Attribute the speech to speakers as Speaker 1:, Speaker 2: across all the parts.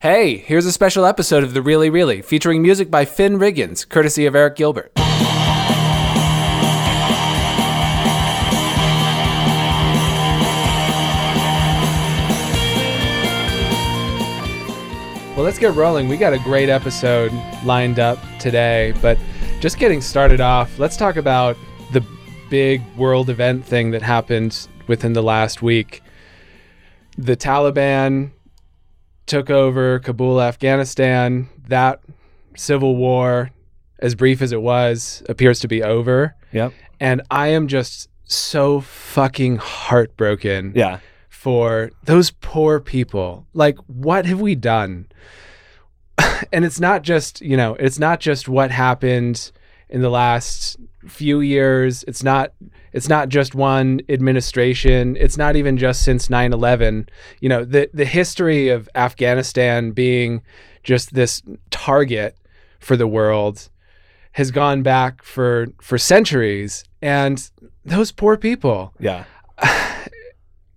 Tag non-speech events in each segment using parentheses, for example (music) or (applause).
Speaker 1: Hey, here's a special episode of The Really Really featuring music by Finn Riggins, courtesy of Eric Gilbert. Well, let's get rolling. We got a great episode lined up today, but just getting started off, let's talk about the big world event thing that happened within the last week. The Taliban took over Kabul, Afghanistan. That civil war, as brief as it was, appears to be over.
Speaker 2: Yep.
Speaker 1: And I am just so fucking heartbroken
Speaker 2: Yeah.
Speaker 1: for those poor people. Like, what have we done? (laughs) and it's not just, you know, it's not just what happened in the last few years. It's not it's not just one administration. It's not even just since 9/11. You know, the the history of Afghanistan being just this target for the world has gone back for for centuries and those poor people
Speaker 2: Yeah. (sighs)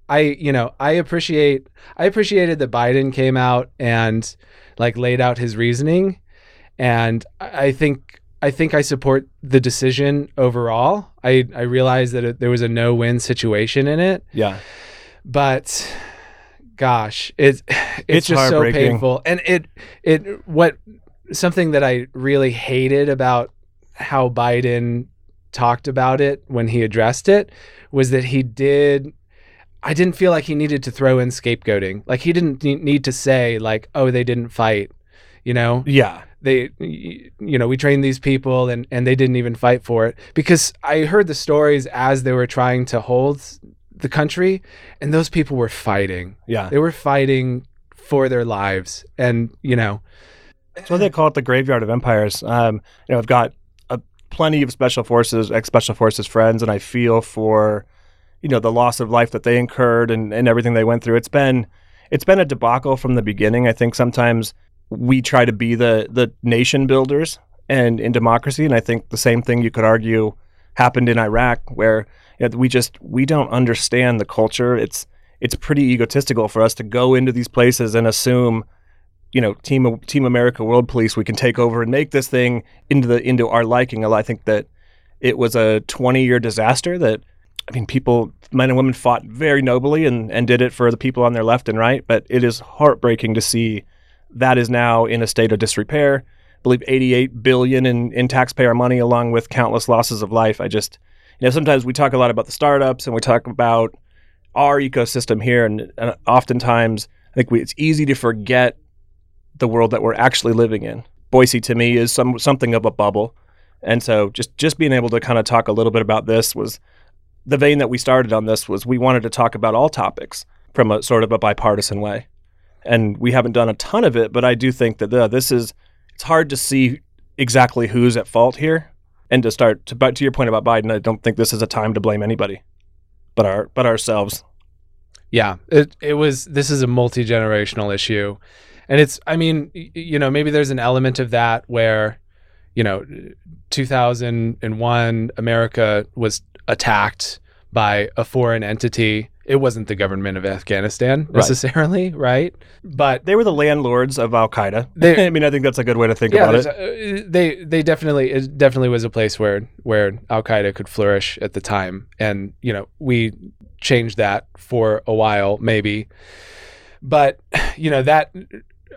Speaker 1: I you know I appreciate I appreciated that Biden came out and like laid out his reasoning, and I I think I think I support the decision overall. I I realize that it, there was a no win situation in it,
Speaker 2: Yeah.
Speaker 1: but gosh, it's (sighs) it's,
Speaker 2: It's
Speaker 1: just so painful, and it it what something that I really hated about how Biden talked about it when he addressed it was that he did I didn't feel like he needed to throw in scapegoating. Like he didn't need to say like, "Oh, they didn't fight." You know?
Speaker 2: Yeah.
Speaker 1: They you know, we trained these people and and they didn't even fight for it because I heard the stories as they were trying to hold the country and those people were fighting.
Speaker 2: Yeah.
Speaker 1: They were fighting for their lives and, you know,
Speaker 2: That's why they call it the graveyard of empires. Um, you know, I've got a, plenty of special forces, ex special forces friends, and I feel for, you know, the loss of life that they incurred and, and everything they went through. It's been, it's been a debacle from the beginning. I think sometimes we try to be the the nation builders and in democracy, and I think the same thing you could argue happened in Iraq, where you know, we just we don't understand the culture. It's it's pretty egotistical for us to go into these places and assume you know, Team Team America World Police, we can take over and make this thing into the into our liking. I think that it was a 20 year disaster. That I mean, people, men and women, fought very nobly and and did it for the people on their left and right. But it is heartbreaking to see that is now in a state of disrepair. I believe 88 billion in in taxpayer money, along with countless losses of life. I just, you know, sometimes we talk a lot about the startups and we talk about our ecosystem here, and, and oftentimes I think we, it's easy to forget the world that we're actually living in. Boise to me is some something of a bubble. And so just just being able to kind of talk a little bit about this was the vein that we started on this was we wanted to talk about all topics from a sort of a bipartisan way. And we haven't done a ton of it, but I do think that uh, this is it's hard to see exactly who's at fault here and to start to but to your point about Biden, I don't think this is a time to blame anybody but our but ourselves.
Speaker 1: Yeah, it it was. This is a multi generational issue, and it's. I mean, you know, maybe there's an element of that where, you know, 2001 America was attacked by a foreign entity. It wasn't the government of Afghanistan necessarily, (laughs) right? But
Speaker 2: They were the landlords of Al Qaeda. (laughs) I mean, I think that's a good way to think
Speaker 1: yeah,
Speaker 2: about it.
Speaker 1: a- uh, they they definitely it definitely was a place where where Al Qaeda could flourish at the time, and you know we changed that for a while maybe, but (sighs) you know that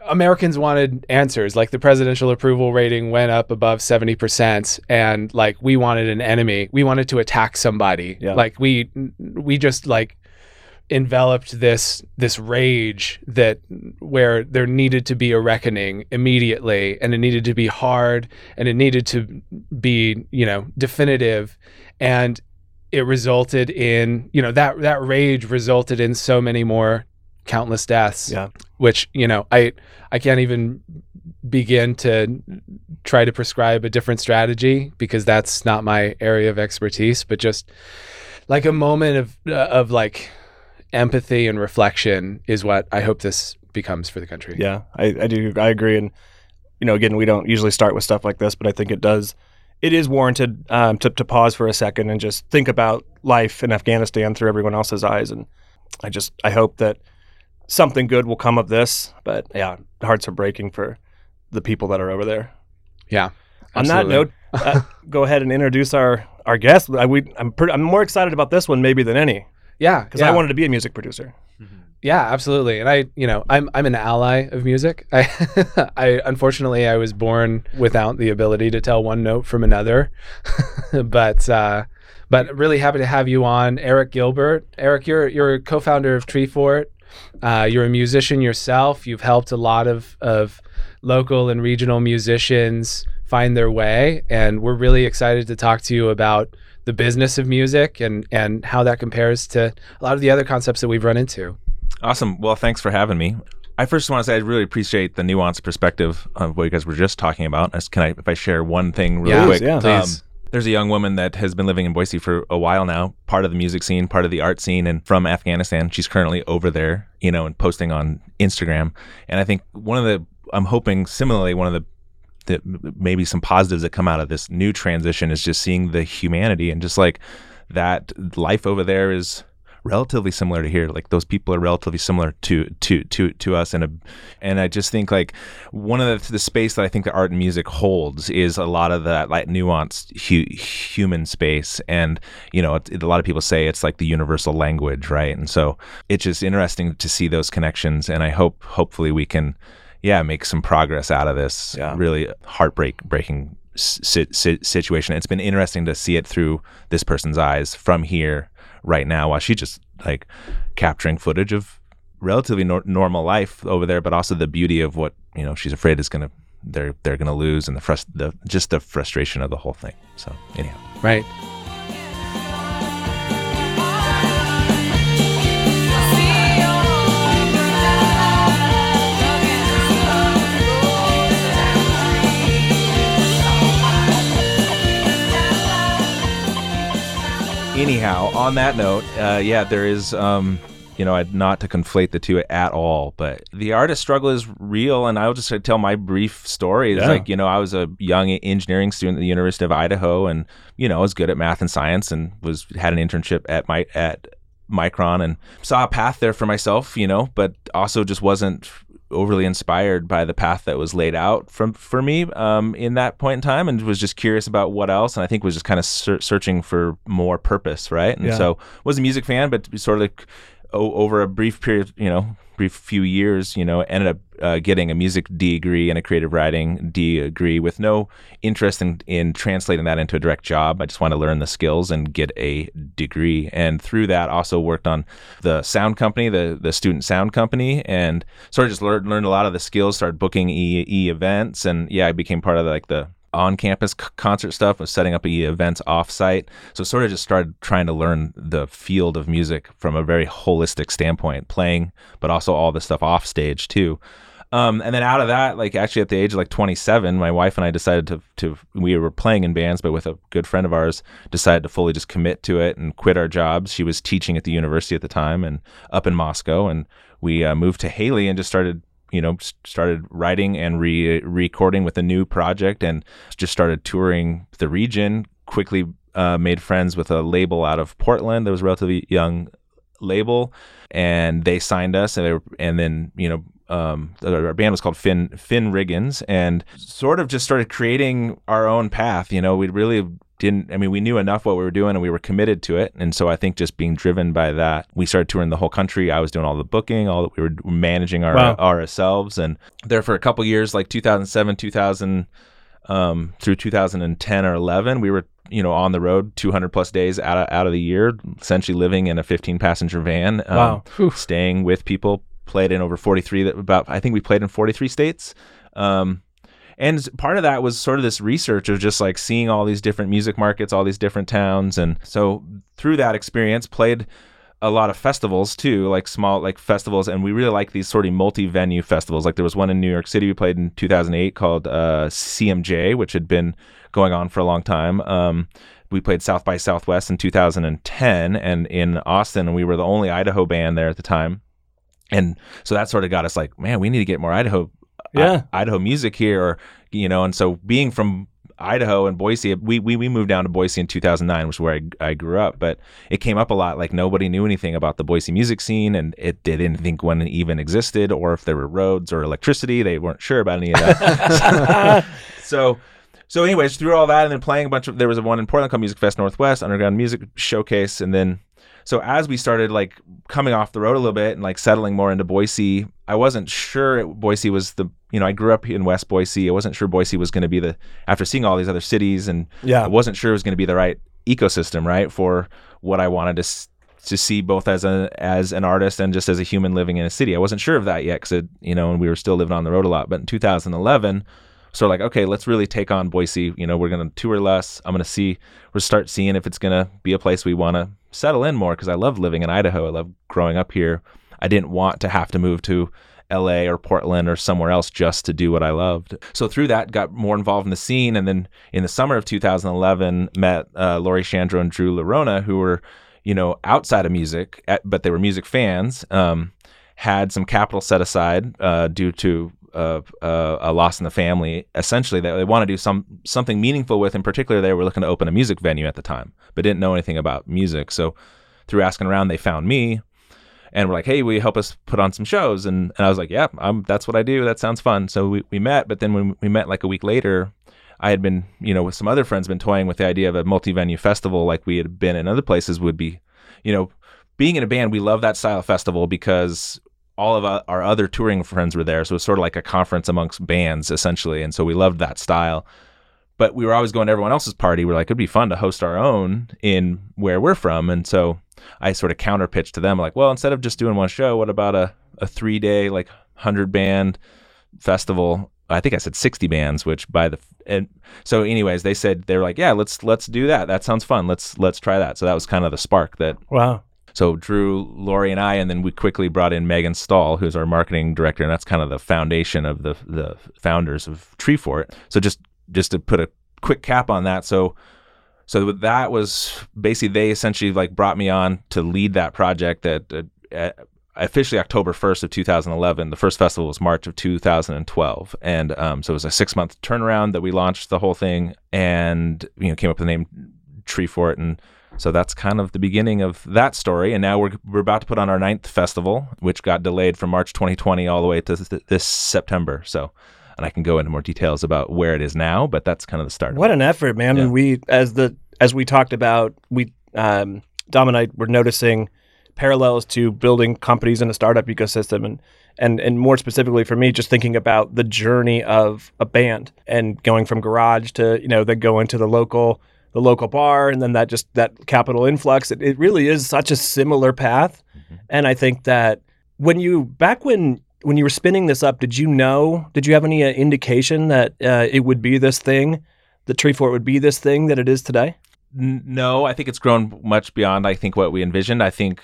Speaker 1: Americans wanted answers. Like the presidential approval rating went up above seventy percent, and like we wanted an enemy. We wanted to attack somebody.
Speaker 2: Yeah.
Speaker 1: Like we we just like enveloped this this rage that where there needed to be a reckoning immediately and it needed to be hard and it needed to be you know definitive and it resulted in you know that that rage resulted in so many more countless deaths
Speaker 2: Yeah.
Speaker 1: which you know i i can't even begin to try to prescribe a different strategy because that's not my area of expertise but just like a moment of uh, of like empathy and reflection is what I hope this becomes for the country.
Speaker 2: Yeah, I, I do. I agree. And you know, again, we don't usually start with stuff like this, but I think it does. It is warranted um, to to pause for a second and just think about life in Afghanistan through everyone else's eyes. And I just I hope that something good will come of this. But yeah, hearts are breaking for the people that are over there.
Speaker 1: Yeah.
Speaker 2: On that note, uh, (laughs) go ahead and introduce our our guest. I, we, I'm pretty, I'm more excited about this one maybe than any
Speaker 1: yeah,
Speaker 2: because
Speaker 1: yeah.
Speaker 2: I wanted to be a music producer.
Speaker 1: Yeah, absolutely. And I, you know, I'm I'm an ally of music. (laughs) I, I unfortunately I was born without the ability to tell one note from another, (laughs) but uh, but really happy to have you on, Eric Gilbert. Eric, you're you're a co-founder of Treefort. Uh, you're a musician yourself. You've helped a lot of of local and regional musicians find their way, and we're really excited to talk to you about the business of music and and how that compares to a lot of the other concepts that we've run into.
Speaker 3: Awesome. Well, thanks for having me. I first want to say I really appreciate the nuanced perspective of what you guys were just talking about. As- Can I, if I share one thing really
Speaker 1: Yeah,
Speaker 3: quick?
Speaker 2: yeah.
Speaker 1: please.
Speaker 3: Um, there's a young woman that has been living in Boise for a while now, part of the music scene, part of the art scene, and from Afghanistan. She's currently over there, you know, and posting on Instagram. And I think one of the, I'm hoping similarly, one of the that maybe some positives that come out of this new transition is just seeing the humanity and just like that life over there is relatively similar to here. Like those people are relatively similar to to to to us and a and i just think like one of the, the space that i think that art and music holds is a lot of that like nuanced hu- human space. And you know it, it- a lot of people say it's like the universal language right? And so it's just interesting to see those connections. And i hope hopefully we can yeah make some progress out of this
Speaker 2: Yeah.
Speaker 3: really heartbreak breaking si- si- situation it's been interesting to see it through this person's eyes from here right now while she's just like capturing footage of relatively nor- normal life over there but also the beauty of what you know she's afraid is gonna they're they're gonna lose and the frust- the just the frustration of the whole thing so anyhow
Speaker 1: Right.
Speaker 3: Anyhow on that note uh, yeah there is um you know I'd not to conflate the two at all but the artist struggle is real and i'll just tell my brief story it's
Speaker 2: Yeah.
Speaker 3: like you know i was a young engineering student at the university of idaho and you know i was good at math and science and was had an internship at my at micron and saw a path there for myself you know but also just wasn't overly inspired by the path that was laid out from for me um, in that point in time, and was just curious about what else. And I think was just kind of ser- searching for more purpose, right? And
Speaker 2: Yeah.
Speaker 3: so was a music fan, but sort of like o- over a brief period, you know, brief few years, you know, ended up uh, getting a music degree and a creative writing degree with no interest in, in translating that into a direct job. I just wanted to learn the skills and get a degree. And through that, also worked on the sound company, the the student sound company, and sort of just learned learned a lot of the skills. Started booking e, e events, and yeah, I became part of like the on campus c- concert stuff was setting up events off site so sort of just started trying to learn the field of music from a very holistic standpoint playing but also all the stuff off stage too um, and then out of that, like actually at the age of like 27, my wife and I decided to, to we were playing in bands, but with a good friend of ours, decided to fully just commit to it and quit our jobs. She was teaching at the university at the time and up in Moscow, and we uh, moved to Hailey and just started, you know, started writing and re- recording with a new project, and just started touring the region. Quickly uh, made friends with a label out of Portland that was relatively young label and they signed us and they were and then you know um, our band was called Finn Finn Riggins and sort of just started creating our own path you know we really didn't I mean we knew enough what we were doing and we were committed to it. And so I think just being driven by that we started touring the whole country. I was doing all the booking all that we were managing our
Speaker 2: Wow.
Speaker 3: ourselves. And there for a couple years like 2007 2000 um, through 2010 or 11 we were you know on the road 200 plus days out of, out of the year essentially living in a 15 passenger van um,
Speaker 2: Wow.
Speaker 3: Staying with people. Played in over 43 that about i think we played in 43 states. Um, and part of that was sort of this research of just like seeing all these different music markets all these different towns and so through that experience played a lot of festivals too, like small like festivals, and we really like these sort of multi-venue festivals. Like there was one in New York City we played in 2008 called uh, CMJ, which had been going on for a long time. Um, we played South by Southwest in 2010, and in Austin, and we were the only Idaho band there at the time. And so that sort of got us like, man, we need to get more Idaho,
Speaker 2: Yeah.
Speaker 3: I- Idaho music here, or you know. And so being from Idaho and Boise. We, we we moved down to Boise in 2009, which is where I, I grew up. But it came up a lot. Like nobody knew anything about the Boise music scene, and it they didn't think one even existed, or if there were roads or electricity. They weren't sure about any of that. (laughs) so. So, anyways, through all that, and then playing a bunch of, there was a one in Portland called Music Fest Northwest, Underground Music Showcase, and then so as we started like coming off the road a little bit and like settling more into Boise, I wasn't sure it, Boise was the you know I grew up in West Boise. I wasn't sure Boise was going to be the after seeing all these other cities and
Speaker 2: Yeah.
Speaker 3: I wasn't sure it was going to be the right ecosystem right for what I wanted to to see both as a as an artist and just as a human living in a city. I wasn't sure of that yet because you know and we were still living on the road a lot. But in 2011 sort of like okay let's really take on boise you know we're going to tour less i'm going to see we'll start seeing if it's going to be a place we want to settle in more because i love living in idaho i love growing up here i didn't want to have to move to la or portland or somewhere else just to do what i loved so through that got more involved in the scene and then in the summer of 2011 met uh, lori shandro and drew lorona who were you know outside of music at, but they were music fans um, had some capital set aside uh, due to uh, uh, a loss in the family. Essentially, that they want to do some something meaningful with. In particular, they were looking to open a music venue at the time, but didn't know anything about music. So, through asking around, they found me, and were like, "Hey, will you help us put on some shows?" And, and I was like, "Yeah, I'm, that's what I do. That sounds fun." So we, we met, but then when we met like a week later, I had been, you know, with some other friends, been toying with the idea of a multi-venue festival, like we had been in other places, would be, you know, being in a band. We love that style of festival because all of our other touring friends were there, so it was sort of like a conference amongst bands, essentially, and so we loved that style. But we were always going to everyone else's party. We're like, it'd be fun to host our own in where we're from, and so I sort of counter pitched to them, like, well, instead of just doing one show, what about a a three day like hundred band festival? I think I said 60 bands, which by the and so anyways, they said they were like, yeah, let's let's do that. That sounds fun. Let's let's try that. So that was kind of the spark that
Speaker 2: Wow.
Speaker 3: so Drew, Lori, and I, and then we quickly brought in Megan Stahl, who's our marketing director, and that's kind of the foundation of the the founders of Treefort. So just just to put a quick cap on that, so so that was basically they essentially like brought me on to lead that project. That uh, uh, officially October first of 2011. The first festival was March of 2012, and um, so it was a six month turnaround that we launched the whole thing, and you know came up with the name Treefort and so that's kind of the beginning of that story. And now we're, we're about to put on our ninth festival, which got delayed from March 2020 all the way to th- this September. So, and I can go into more details about where it is now, but that's kind of the start.
Speaker 2: What an effort, man!
Speaker 3: Yeah.
Speaker 2: And we, as the as we talked about, we um, Dom and I were noticing parallels to building companies in a startup ecosystem, and and and more specifically for me, just thinking about the journey of a band and going from garage to you know then going to the local the local bar, and then that just that capital influx. It, it really is such a similar path, and I think that when you back when when you were spinning this up, did you know? Did you have any uh, indication that uh, it would be this thing? The Treefort would be this thing that it is today?
Speaker 3: No, I think it's grown much beyond. I think what we envisioned. I think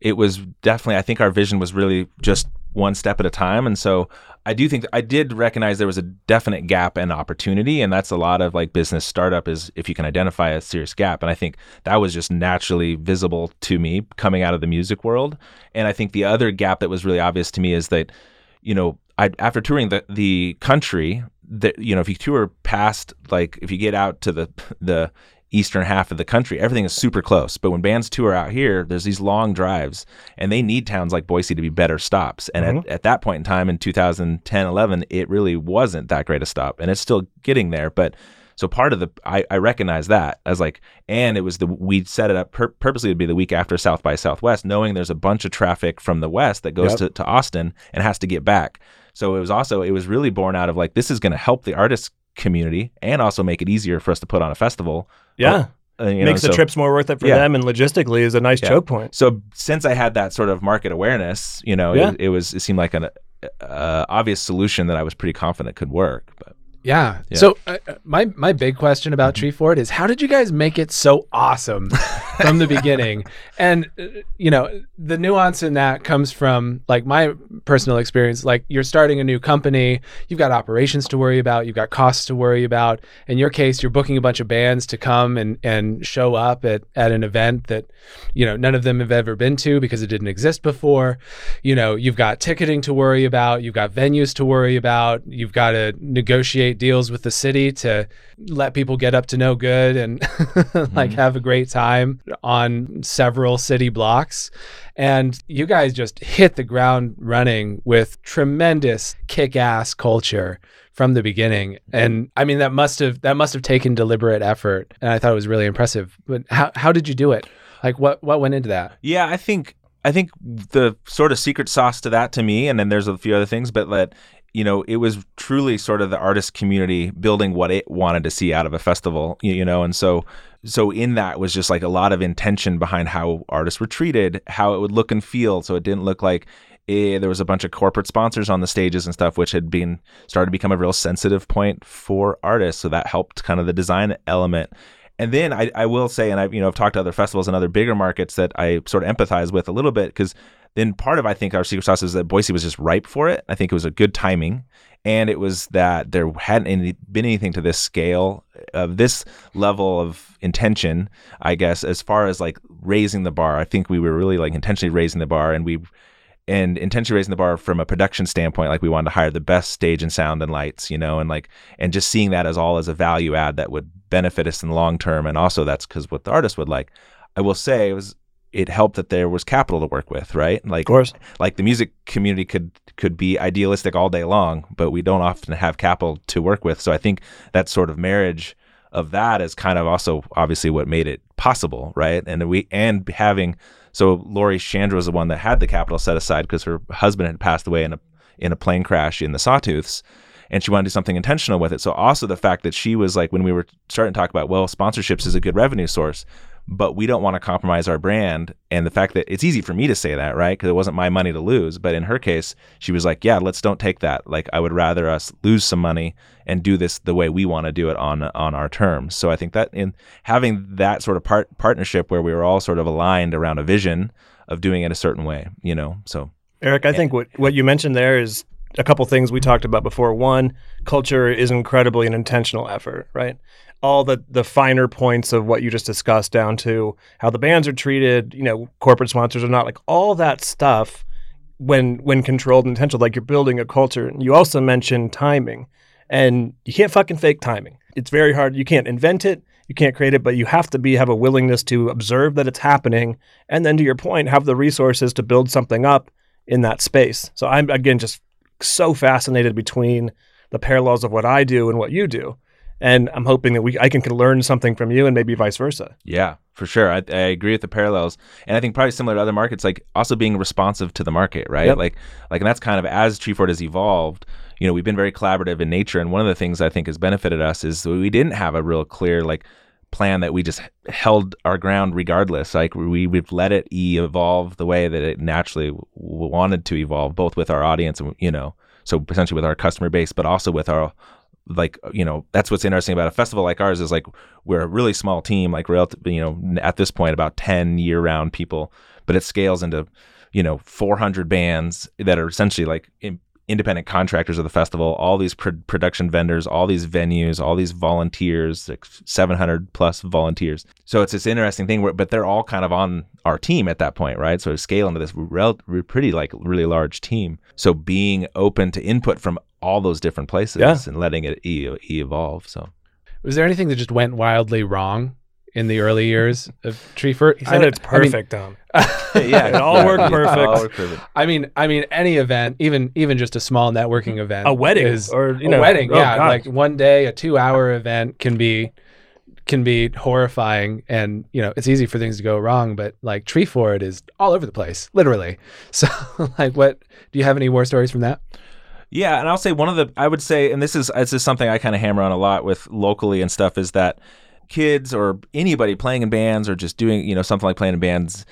Speaker 3: it was definitely. I think our vision was really just one step at a time, and so I do think I did recognize there was a definite gap and opportunity, and that's a lot of like business startup is if you can identify a serious gap, and I think that was just naturally visible to me coming out of the music world, and I think the other gap that was really obvious to me is that you know, I after touring the the country, that you know, if you tour past like if you get out to the the eastern half of the country, everything is super close. But when bands tour out here, there's these long drives, and they need towns like Boise to be better stops. And at, mm-hmm. at that point in time, in 2010, 11, it really wasn't that great a stop, and it's still getting there, but. So part of the I, I recognize that as like, and it was the we set it up pur- purposely to be the week after South by Southwest, knowing there's a bunch of traffic from the west that goes
Speaker 2: Yep.
Speaker 3: to, to Austin and has to get back. So it was also it was really born out of like this is going to help the artist community and also make it easier for us to put on a festival.
Speaker 2: Yeah.
Speaker 3: Uh, you know,
Speaker 2: Makes the
Speaker 3: so-
Speaker 2: trips more worth it for
Speaker 3: Yeah.
Speaker 2: them and logistically is a nice
Speaker 3: Yeah.
Speaker 2: choke point.
Speaker 3: So since I had that sort of market awareness, you know,
Speaker 2: Yeah.
Speaker 3: it, it was it seemed like an uh, obvious solution that I was pretty confident could work. But
Speaker 1: Yeah.
Speaker 3: Yeah. Mm-hmm.
Speaker 1: So uh, uh, my my big question about Treefort is how did you guys make it so awesome from the beginning. (laughs) And uh, you know, the nuance in that comes from like my personal experience. Like you're starting a new company, you've got operations to worry about, you've got costs to worry about. In your case, you're booking a bunch of bands to come and and show up at at an event that you know none of them have ever been to because it didn't exist before. You know, you've got ticketing to worry about, you've got venues to worry about, you've got to negotiate deals with the city to let people get up to no good and (laughs) like mm-hmm. have a great time on several city blocks. And you guys just hit the ground running with tremendous kick-ass culture from the beginning. And I mean that must have that must have taken deliberate effort. And I thought it was really impressive. But how how did you do it? Like what what went into that?
Speaker 3: Yeah, I think I think the sort of secret sauce to that to me, and then there's a few other things, but that you know, it was truly sort of the artist community building what it wanted to see out of a festival, you, know, and so so in that was just like a lot of intention behind how artists were treated, how it would look and feel, so it didn't look like eh, there was a bunch of corporate sponsors on the stages and stuff, which had been started to become a real sensitive point for artists. So that helped kind of the design element. And then I, I will say, and I've you know I've talked to other festivals and other bigger markets that I sort of empathize with a little bit because then part of I think our secret sauce is that Boise was just ripe for it. I think it was a good timing, and it was that there hadn't any, been anything to this scale uh, of this level of intention. I guess as far as like raising the bar, I think we were really like intentionally raising the bar, and we and intentionally raising the bar from a production standpoint like we wanted to hire the best stage and sound and lights you know and like and just seeing that as all as a value add that would benefit us in the long term and also that's because what the artist would like i will say it was it helped that there was capital to work with right like
Speaker 2: Of course.
Speaker 3: like the music community could could be idealistic all day long but we don't often have capital to work with so i think that sort of marriage of that is kind of also obviously what made it possible right and we and having so Lori Shandro was the one that had the capital set aside because her husband had passed away in a in a plane crash in the Sawtooths, and she wanted to do something intentional with it. So also the fact that she was like when we were starting to talk about well sponsorships is a good revenue source, but we don't want to compromise our brand. And the fact that it's easy for me to say that right because it wasn't my money to lose, but in her case she was like yeah let's don't take that. Like I would rather us lose some money and do this the way we want to do it on on our terms. So I think that in having that sort of part partnership where we were all sort of aligned around a vision of doing it a certain way, you know. So
Speaker 2: Eric, I think what, what you mentioned there is a couple things we talked about before. One, culture is incredibly an intentional effort, right? All the the finer points of what you just discussed down to how the bands are treated, you know, corporate sponsors are not like all that stuff when when controlled and intentional, like you're building a culture. And you also mentioned timing. And you can't fucking fake timing. It's very hard. You can't invent it, you can't create it, but you have to be have a willingness to observe that it's happening and then to your point, have the resources to build something up in that space. So I'm again just so fascinated between the parallels of what I do and what you do. And I'm hoping that we I can, can learn something from you and maybe vice versa.
Speaker 3: Yeah, for sure. I, I agree with the parallels, and I think probably similar to other markets, like also being responsive to the market, right?
Speaker 2: Yep.
Speaker 3: Like, like, and that's kind of as Treefort has evolved. You know, we've been very collaborative in nature, and one of the things I think has benefited us is we didn't have a real clear like plan that we just held our ground regardless. Like we we've let it e- evolve the way that it naturally wanted to evolve, both with our audience and you know, so essentially with our customer base, but also with our like uh, you know that's what's interesting about a festival like ours is like we're a really small team like relative you know at this point about 10 year round people but it scales into you know 400 bands that are essentially like in, independent contractors of the festival all these pro- production vendors all these venues all these volunteers like 700 plus volunteers. So it's this interesting thing where but they're all kind of on our team at that point right? So to scale into this rel- pretty like really large team. So being open to input from all those different places
Speaker 2: Yeah.
Speaker 3: and letting it e- evolve so.
Speaker 1: Was there anything that just went wildly wrong in the early years of Treefort?
Speaker 2: He said
Speaker 1: I-
Speaker 2: it's
Speaker 1: I mean-
Speaker 2: perfect, Dom. (laughs)
Speaker 3: yeah
Speaker 2: It all worked perfect.
Speaker 3: all worked perfect
Speaker 1: I mean, I mean, any event, even even just a small networking event,
Speaker 2: A wedding
Speaker 1: is
Speaker 2: or you
Speaker 1: a
Speaker 2: know,
Speaker 1: wedding.
Speaker 2: oh,
Speaker 1: yeah,
Speaker 2: God.
Speaker 1: like one day, a two-hour event can be can be horrifying, and you know it's easy for things to go wrong. But like Treefort is all over the place, literally. (laughs) So, like, what do you have any war stories from that?
Speaker 3: Yeah, and I'll say one of the I would say, and this is this is something I kind of hammer on a lot with locally and stuff, is that kids or anybody playing in bands or just doing you know something like playing in bands,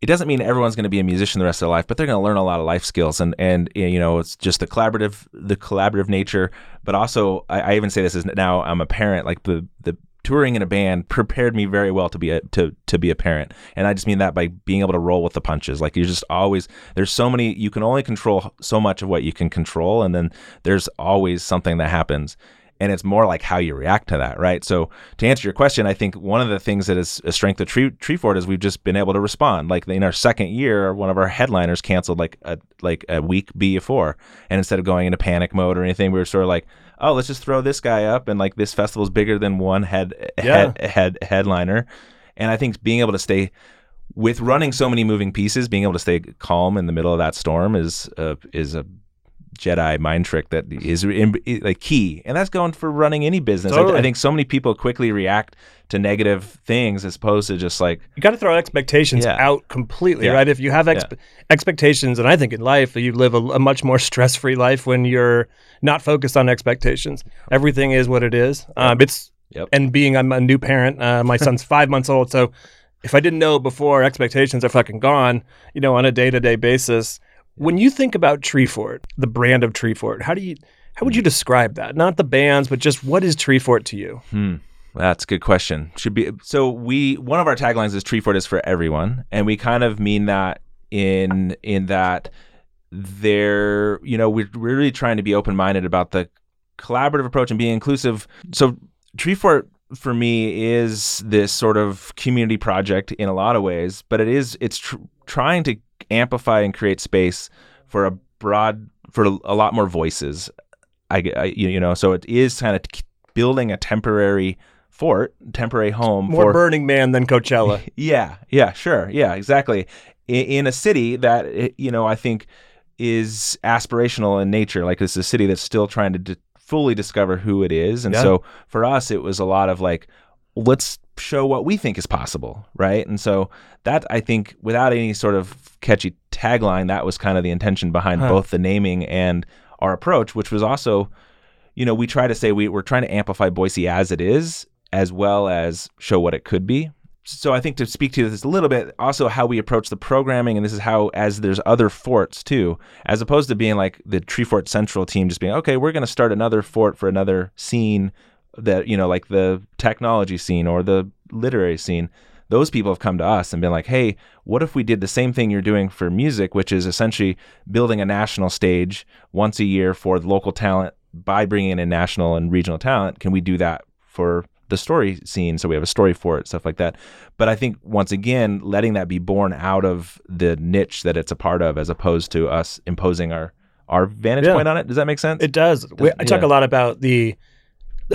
Speaker 3: it doesn't mean everyone's going to be a musician the rest of their life, but they're going to learn a lot of life skills. And and eh, you know it's just the collaborative the collaborative nature, but also I, I even say this is now I'm a parent like the the touring in a band prepared me very well to be a to to be a parent. And i just mean that by being able to roll with the punches. Like you're just always there's so many you can only control so much of what you can control and then there's always something that happens and it's more like how you react to that, right? So to answer your question, I think one of the things that is a strength of Tree Treefort is we've just been able to respond. Like in our second year, one of our headliners canceled like a like a week before, and instead of going into panic mode or anything, we were sort of like, oh, let's just throw this guy up, and like this festival's bigger than one head
Speaker 2: Yeah.
Speaker 3: head, head headliner, and I think being able to stay with running so many moving pieces, being able to stay calm in the middle of that storm is uh, is a Jedi mind trick that is in, like key, and that's going for running any business. I,
Speaker 2: Totally.
Speaker 3: I think so many people quickly react to negative things as opposed to just like
Speaker 2: you got to throw expectations
Speaker 3: Yeah.
Speaker 2: out completely,
Speaker 3: Yeah.
Speaker 2: right? If you have expe- expectations, and I think in life you live a, a much more stress-free life when you're not focused on expectations. Everything is what it is. Um, it's
Speaker 3: Yep.
Speaker 2: and being I'm a new parent. Uh, my (laughs) son's five months old, so if I didn't know before, expectations are fucking gone. You know, on a day-to-day basis. When you think about Treefort, the brand of Treefort, how do you how would you describe that? Not the bands, but just what is Treefort to you?
Speaker 3: Hmm. That's a good question. Should be so. We one of our taglines is "Treefort is for everyone," and we kind of mean that in in that there, you know, we're we're really trying to be open minded about the collaborative approach and being inclusive. So Treefort for me is this sort of community project in a lot of ways, but it is it's tr- trying to amplify and create space for a broad for a lot more voices. I, I you know, so it is kind of building a temporary fort, temporary home
Speaker 2: More
Speaker 3: for
Speaker 2: Burning Man than Coachella. (laughs)
Speaker 3: yeah, yeah, sure, yeah, exactly. In, in a city that eh, you know I think is aspirational in nature, like it's a city that's still trying to d- fully discover who it is, and
Speaker 2: Yeah.
Speaker 3: so for us it was a lot of like, let's show what we think is possible, right? And so that I think without any sort of catchy tagline, that was kind of the intention behind
Speaker 2: Huh.
Speaker 3: both the naming and our approach, which was also you know, we try to say we, we're trying to amplify Boise as it is, as well as show what it could be. So I think to speak to this a little bit, also how we approach the programming, and this is how, as there's other forts too, as opposed to being like the Treefort Central team, just being okay, we're going to start another fort for another scene that you know, like the technology scene or the literary scene. Those people have come to us and been like, hey, what if we did the same thing you're doing for music, which is essentially building a national stage once a year for local talent by bringing in national and regional talent, can we do that for the story scene? So we have a story for it, stuff like that. But I think once again, letting that be born out of the niche that it's a part of, as opposed to us imposing our our vantage
Speaker 2: Yeah.
Speaker 3: point on it. Does that make sense?
Speaker 2: It does. We, I talk a lot about the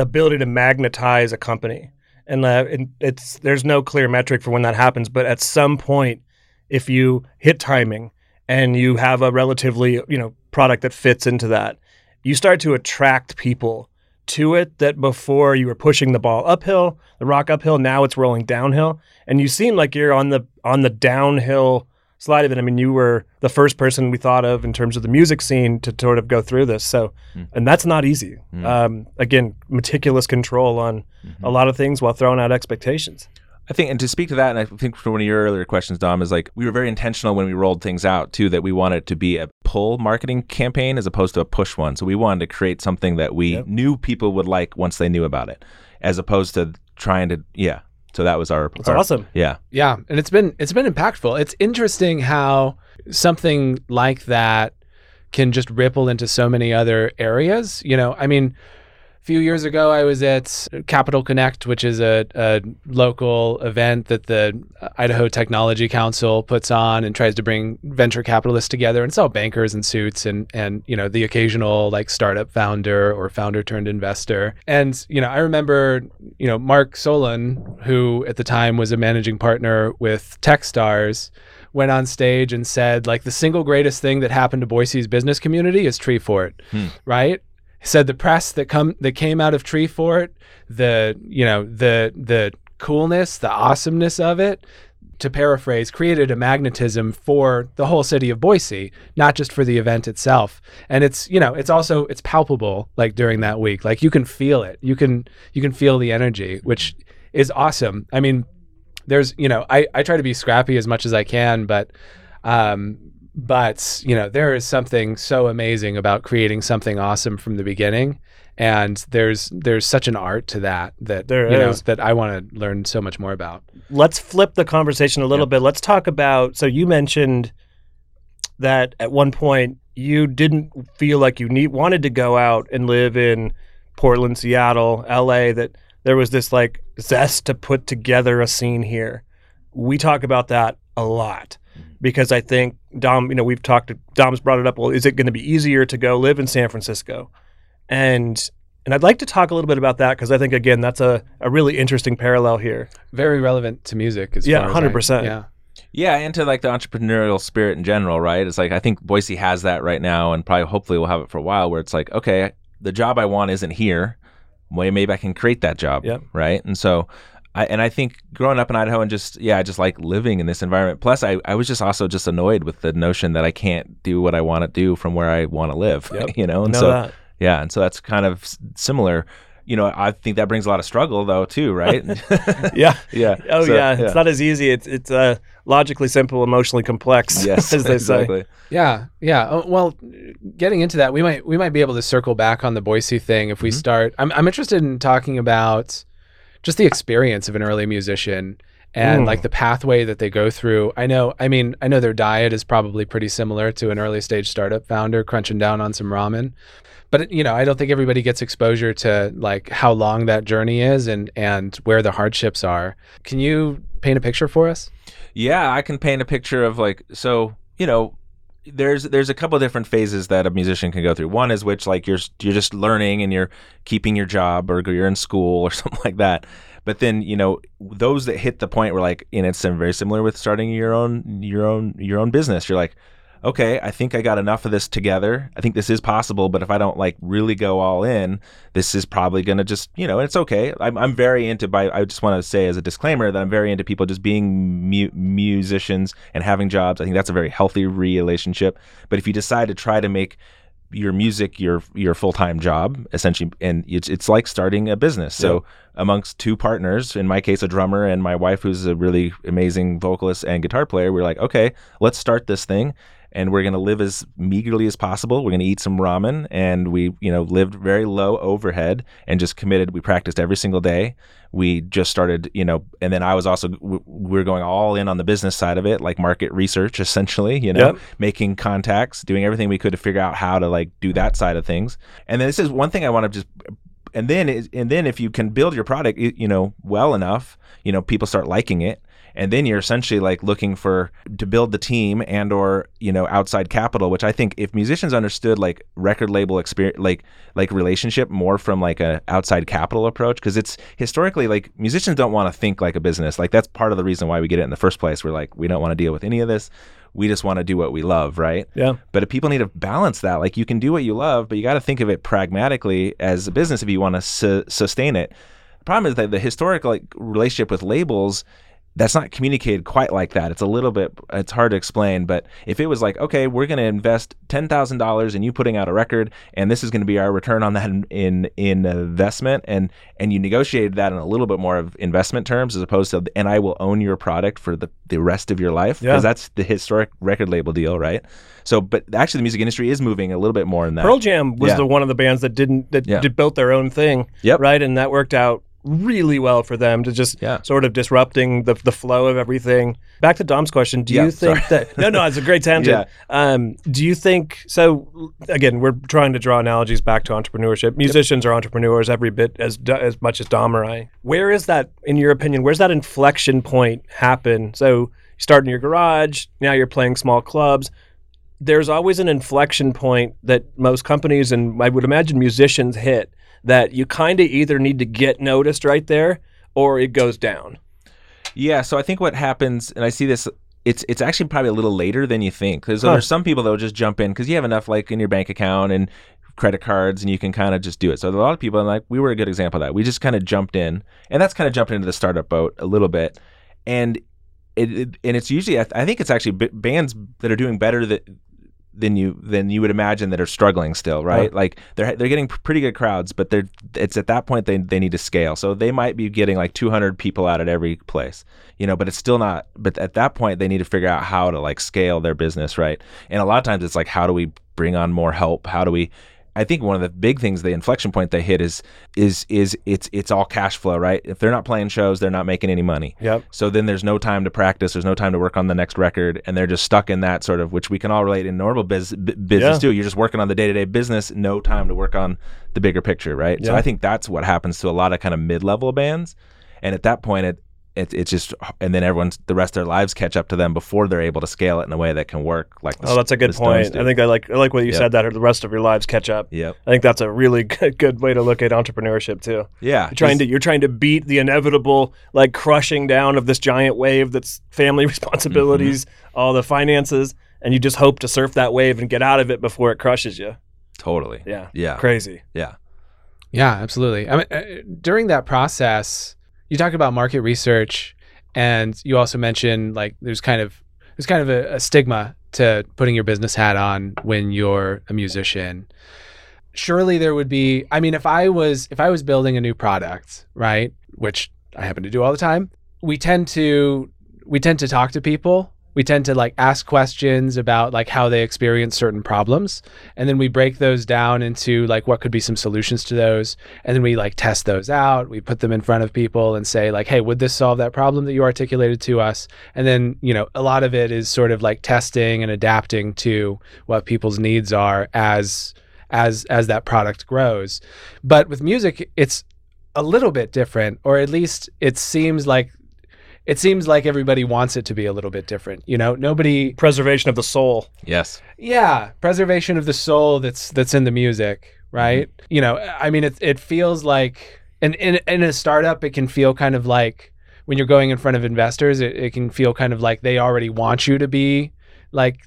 Speaker 2: ability to magnetize a company, and, uh, and it's there's no clear metric for when that happens. But at some point, if you hit timing and you have a relatively you know product that fits into that, you start to attract people to it that before you were pushing the ball uphill, the rock uphill. Now it's rolling downhill, and you seem like you're on the on the downhill slide of it. I mean, you were the first person we thought of in terms of the music scene to sort of go through this. So, and that's not easy.
Speaker 3: Mm.
Speaker 2: Um, again, meticulous control on a lot of things while throwing out expectations.
Speaker 3: I think, and to speak to that, and I think for one of your earlier questions, Dom, is like we were very intentional when we rolled things out too, that we wanted it to be a pull marketing campaign as opposed to a push one. So we wanted to create something that we
Speaker 2: Yep.
Speaker 3: knew people would like once they knew about it, as opposed to trying to, yeah. So that was our.
Speaker 2: It's awesome.
Speaker 3: Yeah.
Speaker 1: Yeah, and it's been it's been impactful. It's interesting how something like that can just ripple into so many other areas. You know, I mean, few years ago I was at Capital Connect, which is a, a local event that the Idaho Technology Council puts on and tries to bring venture capitalists together. And it's all bankers in suits and and you know the occasional like startup founder or founder turned investor. And you know, I remember you know Mark Solon, who at the time was a managing partner with TechStars went on stage and said like the single greatest thing that happened to Boise's business community is Treefort,
Speaker 3: Hmm.
Speaker 1: right? Said the press that come that came out of Treefort, the you know the the coolness, the awesomeness of it, to paraphrase, created a magnetism for the whole city of Boise, not just for the event itself. And it's you know it's also it's palpable like during that week, like you can feel it, you can you can feel the energy, which is awesome. I mean, there's you know I I try to be scrappy as much as I can, but um, but you know there is something so amazing about creating something awesome from the beginning and there's there's such an art to that that
Speaker 2: There
Speaker 1: you know
Speaker 2: is.
Speaker 1: that I want to learn so much more about.
Speaker 2: let's flip the conversation a little bit. Let's talk about. So you mentioned that at one point you didn't feel like you need wanted to go out and live in Portland, Seattle, L.A. That there was this like zest to put together a scene here. We talk about that a lot mm-hmm. because I think Dom. You know, we've talked. Dom's brought it up. Well, is it going to be easier to go live in San Francisco? And and I'd like to talk a little bit about that because I think again that's a, a really interesting parallel here.
Speaker 1: Very relevant to music as
Speaker 2: Yeah,
Speaker 1: far as I-
Speaker 2: 100%.
Speaker 1: Yeah.
Speaker 3: Yeah, and to like the entrepreneurial spirit in general, right? It's like I think Boise has that right now, and probably hopefully we'll have it for a while. Where it's like, okay, the job I want isn't here. Well, maybe I can create that job,
Speaker 2: Yep.
Speaker 3: right? And so, I and I think growing up in Idaho and just yeah, I just like living in this environment. Plus, I I was just also just annoyed with the notion that I can't do what I want to do from where I want to live, (laughs)
Speaker 2: Yep.
Speaker 3: you know. And
Speaker 2: Know
Speaker 3: so
Speaker 2: that.
Speaker 3: yeah, and so that's kind of similar. You know, I think that brings a lot of struggle though too, right? (laughs) (laughs)
Speaker 2: Yeah.
Speaker 3: yeah.
Speaker 2: Oh
Speaker 3: So,
Speaker 2: yeah. it's not as easy. It's it's uh, logically simple, emotionally complex,
Speaker 3: yes,
Speaker 2: as they say.
Speaker 3: exactly.
Speaker 1: Yeah, yeah. Oh, well, getting into that, we might we might be able to circle back on the Boise thing if we
Speaker 3: Mm-hmm.
Speaker 1: start. I'm I'm interested in talking about just the experience of an early musician and
Speaker 2: Mm.
Speaker 1: like the pathway that they go through. I know, I mean, I know their diet is probably pretty similar to an early stage startup founder crunching down on some ramen. But you know, I don't think everybody gets exposure to like how long that journey is and and where the hardships are. Can you paint a picture for us?
Speaker 3: Yeah, I can paint a picture of like so, you know, there's there's a couple different phases that a musician can go through. One is which like you're you're just learning and you're keeping your job or you're in school or (laughs) something like that. But then, you know, those that hit the point where like and it's very similar with starting your own your own your own business. You're like, okay, I think I got enough of this together. I think this is possible, but if I don't like really go all in, this is probably going to just, you know, it's okay. I'm, I'm very into, by, I just want to say as a disclaimer that I'm very into people just being mu- musicians and having jobs. I think that's a very healthy relationship. But if you decide to try to make your music your your full-time job essentially and it's it's like starting a business so amongst two partners in my case a drummer and my wife who's a really amazing vocalist and guitar player we're like okay let's start this thing and we're going to live as meagerly as possible. We're going to eat some ramen and we you know lived very low overhead and just committed. We practiced every single day. We just started you know and then i was also we we're going all in on the business side of it like market research (laughs) essentially you know
Speaker 2: Yep.
Speaker 3: making contacts doing everything we could to figure out how to like do that side of things. And then this is one thing i want to just and then and then if you can build your product you know well enough you know people start liking it and then you're essentially like looking for to build the team and or you know outside capital which i think if musicians understood like record label experience like like relationship more from like a outside capital approach because it's historically like musicians don't want to think like a business like that's part of the reason why we get it in the first place we're like we don't want to deal with any of this we just want to do what we love right
Speaker 2: Yeah.
Speaker 3: but if people need to balance that, like you can do what you love, but you got to think of it pragmatically as a business if you want to su- sustain it. The problem is that the historical like, relationship with labels that's not communicated quite like that. It's a little bit it's hard to explain, but if it was like, okay, we're going to invest $10,000 in you putting out a record and this is going to be our return on that in, in in investment and and you negotiated that in a little bit more of investment terms as opposed to and I will own your product for the the rest of your life
Speaker 2: Yeah.
Speaker 3: because that's the historic record label deal, right? So, but actually, the music industry is moving a little bit more in that.
Speaker 2: Pearl Jam was
Speaker 3: Yeah.
Speaker 2: the one of the bands that didn't that
Speaker 3: Yeah.
Speaker 2: did, built their own thing.
Speaker 3: Yep.
Speaker 2: Right, and that worked out really well for them to just
Speaker 3: Yeah.
Speaker 2: sort of disrupting the the flow of everything. Back to Dom's question, do
Speaker 3: Yeah,
Speaker 2: you think that No, no, it's a great (laughs) tangent. Um, do you think so again, we're trying to draw analogies back to entrepreneurship. Musicians are entrepreneurs every bit as as much as Dom or I. Where is that in your opinion? Where's that inflection point happen? So you start in your garage, now you're playing small clubs there's always an inflection point that most companies and I would imagine musicians hit that you kind of either need to get noticed right there or it goes down.
Speaker 3: Yeah, so I think what happens, and I see this, it's it's actually probably a little later than you think. Because
Speaker 2: Huh.
Speaker 3: there's some people that will just jump in because you have enough like in your bank account and credit cards, and you can kind of just do it. So a lot of people, and like we were a good example of that. We just kind of jumped in, and that's kind of jumping into the startup boat a little bit, and it, it and it's usually I, th- I think it's actually b- bands that are doing better that than you than you would imagine that are struggling still, right?
Speaker 2: Uh-huh.
Speaker 3: Like they're they're getting pretty good crowds, but they're it's at that point they they need to scale. So they might be getting like 200 people out at every place, you know, but it's still not. But at that point they need to figure out how to like scale their business, right? And a lot of times it's like how do we bring on more help? How do we I think one of the big things, the inflection point they hit is is is it's it's all cash flow, right? If they're not playing shows, they're not making any money.
Speaker 2: Yep.
Speaker 3: So then there's no time to practice. There's no time to work on the next record, and they're just stuck in that sort of, which we can all relate in normal biz, b- business
Speaker 2: Yeah.
Speaker 3: too. You're just working on the day to day business, no time to work on the bigger picture, right?
Speaker 2: Yeah.
Speaker 3: So I think that's what happens to a lot of kind of mid level bands, and at that point, it it, it's just, and then everyone's the rest of their lives catch up to them before they're able to scale it in a way that can work. Like, the,
Speaker 2: Oh, that's a good point.
Speaker 3: do.
Speaker 2: I think I like I like what you
Speaker 3: Yep.
Speaker 2: said that the rest of your lives catch up.
Speaker 3: Yep.
Speaker 2: I think that's a really (laughs) good, good way to look at entrepreneurship too.
Speaker 3: Yeah.
Speaker 2: You're trying to you're trying to beat the inevitable like crushing down of this giant wave that's family (laughs) responsibilities,
Speaker 3: Mm-hmm.
Speaker 2: all the finances, and you just hope to surf that wave and get out of it before it crushes you.
Speaker 3: totally.
Speaker 2: Yeah.
Speaker 3: Yeah.
Speaker 2: Crazy.
Speaker 3: Yeah.
Speaker 1: Yeah, absolutely. I mean, uh, during that process, you talk about market research, and you also mentioned like there's kind of there's kind of a, a stigma to putting your business hat on when you're a musician. Surely there would be. I mean, if I was if I was building a new product, right, which I happen to do all the time, we tend to we tend to talk to people. We tend to like ask questions about like how they experience certain problems and then we break those down into like what could be some solutions to those and then we like test those out. We put them in front of people and say like hey would this solve that problem that you articulated to us? And then you know a lot of it is sort of like testing and adapting to what people's needs are as as as that product grows. But with music it's a little bit different or at least it seems like it seems like everybody wants it to be a little bit different you know? Nobody
Speaker 2: Preservation of the soul.
Speaker 3: Yes.
Speaker 1: yeah preservation of the soul that's that's in the music right? Mm-hmm. You know i mean it, it feels like in, in in a startup it can feel kind of like when you're going in front of investors it, it can feel kind of like they already want you to be like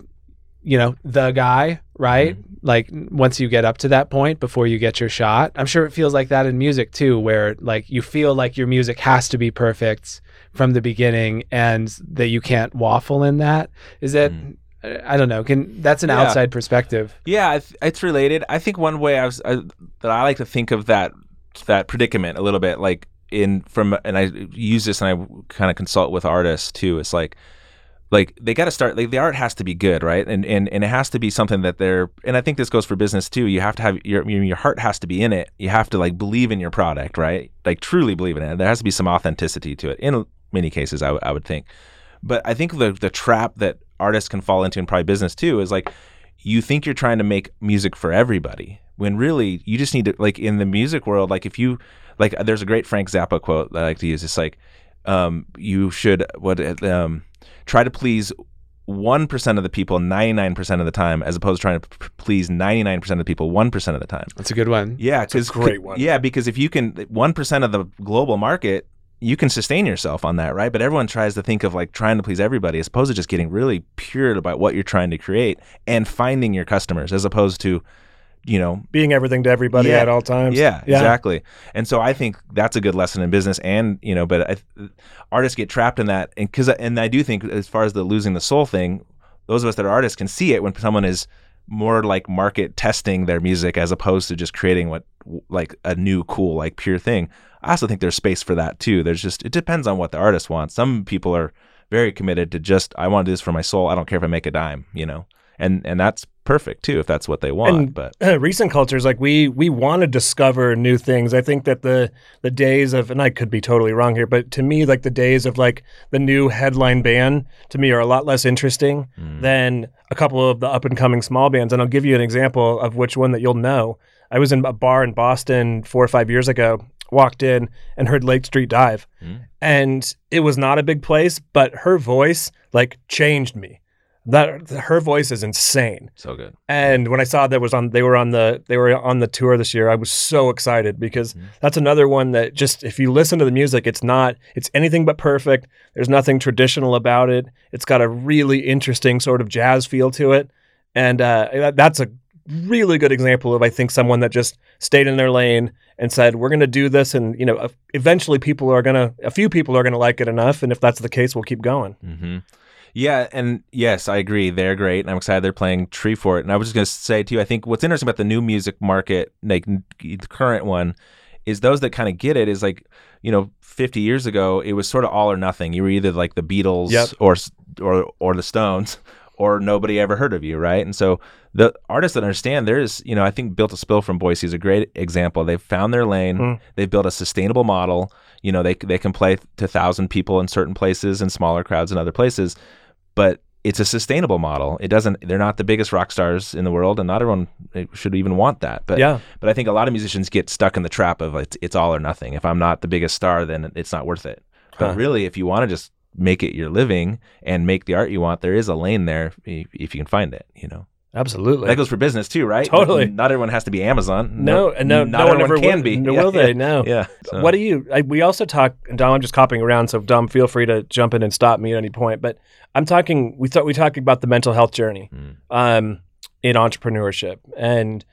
Speaker 1: you know the guy right? Mm-hmm. Like once you get up to that point before you get your shot. I'm sure it feels like that in music too where like you feel like your music has to be perfect from the beginning and that you can't waffle in that is that mm. I don't know. Can that's an
Speaker 3: Yeah.
Speaker 1: outside perspective?
Speaker 3: Yeah, it's- related. I think one way I was I, that I like to think of that that predicament a little bit, like in from, and I use this and I kind of consult with artists too. It's like, like they got to start. Like the art has to be good, right? And and and it has to be something that they're. And I think this goes for business too. You have to have your your your heart has to be in it. You have to like believe in your product, right? Like truly believe in it. There has to be some authenticity to it. In many cases, I, w- I would think. But I think the the trap that artists can fall into, and probably business too, is like you think you're trying to make music for everybody when really you just need to like in the music world like if you like there's a great frank zappa quote that i like to use it's like um, you should what um, try to please 1% of the people 99% of the time as opposed to trying to p- please 99% of the people 1% of the time
Speaker 1: That's a good one.
Speaker 3: yeah because
Speaker 2: great one.
Speaker 3: yeah because if you can 1% of the global market you can sustain yourself on that right but everyone tries to think of like trying to please everybody as opposed to just getting really pure about what you're trying to create and finding your customers as opposed to you know
Speaker 2: Being everything to everybody
Speaker 3: Yeah.
Speaker 2: at all times.
Speaker 3: yeah,
Speaker 2: Yeah.
Speaker 3: exactly. And so I think that's a good lesson in business, and you know, but I, artists get trapped in that, and because and I do think as far as the losing the soul thing, those of us that are artists can see it when someone is more like market testing their music as opposed to just creating what like a new cool like pure thing. I also think there's space for that too. There's just it depends on what the artist wants. Some people are very committed to just I want to do this for my soul. I don't care if I make a dime, you know. And and that's perfect too if that's what they want,
Speaker 2: And-
Speaker 3: but (clears throat)
Speaker 2: recent cultures like we we want to discover new things i think that the the days of and i could be totally wrong here but to me like the days of like the new headline band to me are a lot less interesting
Speaker 3: Mm.
Speaker 2: than a couple of the up and coming small bands and i'll give you an example of which one that you'll know i was in a bar in boston four or five years ago walked in and heard lake street dive
Speaker 3: Mm.
Speaker 2: and it was not a big place but her voice like changed me that her voice is insane
Speaker 3: so good.
Speaker 2: and when I saw that was on, they were on the they were on the tour this year. I was so excited because that's another one that just if you listen to the music, it's not it's anything but perfect. There's nothing traditional about it. It's got a really interesting sort of jazz feel to it, and uh, that's a really good example of I think someone that just stayed in their lane and said we're going to do this, and you know eventually people are gonna a few people are gonna like it enough, and if that's the case, we'll keep going.
Speaker 3: hmm Yeah, and yes, I agree. They're great, and I'm excited they're playing Treefort. And I was just going to say to you, I think what's interesting about the new music market, like the current one, is those that kind of get it is like, you know, 50 years ago, it was sort of all or nothing. You were either like the Beatles
Speaker 2: Yep.
Speaker 3: or or or the Stones, or nobody ever heard of you, right? And so the artists that understand there's, you know, I think Built to Spill from Boise is a great example. They've found their lane.
Speaker 2: Mm.
Speaker 3: They've built a sustainable model. You know, they they can play to thousand people in certain places and smaller crowds in other places, but it's a sustainable model. It doesn't. They're not the biggest rock stars in the world, and not everyone eh, should even want that. But
Speaker 2: Yeah.
Speaker 3: but I think a lot of musicians get stuck in the trap of it's, it's all or nothing. If I'm not the biggest star, then it's not worth it. But
Speaker 2: Huh.
Speaker 3: really, if you want to just make it your living and make the art you want, there is a lane there if, if you can find it. You know,
Speaker 2: Absolutely.
Speaker 3: that goes for business too, right?
Speaker 2: Totally.
Speaker 3: Not everyone has to be Amazon.
Speaker 2: no, and no,
Speaker 3: not
Speaker 2: no one
Speaker 3: everyone
Speaker 2: ever
Speaker 3: can
Speaker 2: will,
Speaker 3: be.
Speaker 2: no,
Speaker 3: Yeah,
Speaker 2: will they? No. (laughs)
Speaker 3: Yeah. So-
Speaker 2: What do you? I, we also talk, and Dom. I'm just copying around, so Dom, feel free to jump in and stop me at any point. But I'm talking. We thought we talked about the mental health journey
Speaker 3: Mm.
Speaker 2: um, in entrepreneurship, and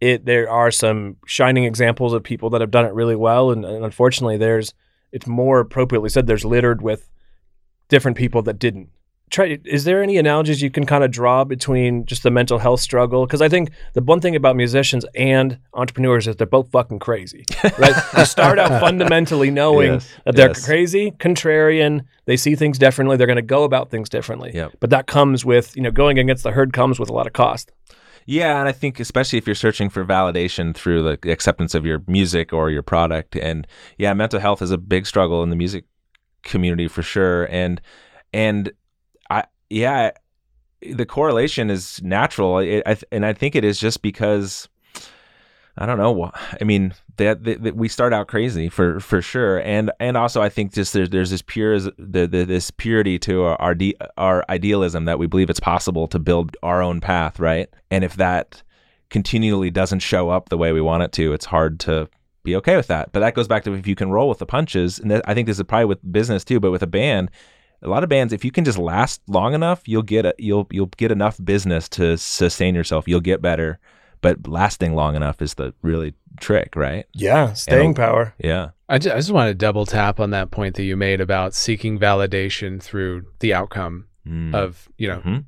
Speaker 2: it there are some shining examples of people that have done it really well, and, and unfortunately, there's it's more appropriately said there's littered with different people that didn't. Try. Is there any analogies you can kind of draw between just the mental health struggle? Because I think the one thing about musicians and entrepreneurs is they're both fucking crazy, right? they start out (laughs) fundamentally knowing
Speaker 3: Yes,
Speaker 2: that they're
Speaker 3: yes.
Speaker 2: crazy, contrarian. They see things differently. They're going to go about things differently.
Speaker 3: Yep.
Speaker 2: But that comes with you know going against the herd comes with a lot of cost.
Speaker 3: Yeah, and I think especially if you're searching for validation through the acceptance of your music or your product, and yeah, mental health is a big struggle in the music community for sure. And and I yeah, the correlation is natural, I, and I think it is just because I don't know. I mean, that, that, that we start out crazy for for sure, and and also I think just there's there's this pure the, the this purity to our our, de- our idealism that we believe it's possible to build our own path, right? And if that continually doesn't show up the way we want it to, it's hard to be okay with that. But that goes back to if you can roll with the punches, and that, I think this is probably with business too, but with a band. A lot of bands, if you can just last long enough, you'll get a, you'll you'll get enough business to sustain yourself. You'll get better, but lasting long enough is the really trick, right?
Speaker 2: Yeah, staying
Speaker 3: And-
Speaker 2: power.
Speaker 3: Yeah.
Speaker 1: I just, I just want to double tap on that point that you made about seeking validation through the outcome
Speaker 3: Mm.
Speaker 1: of you know
Speaker 3: Mhm.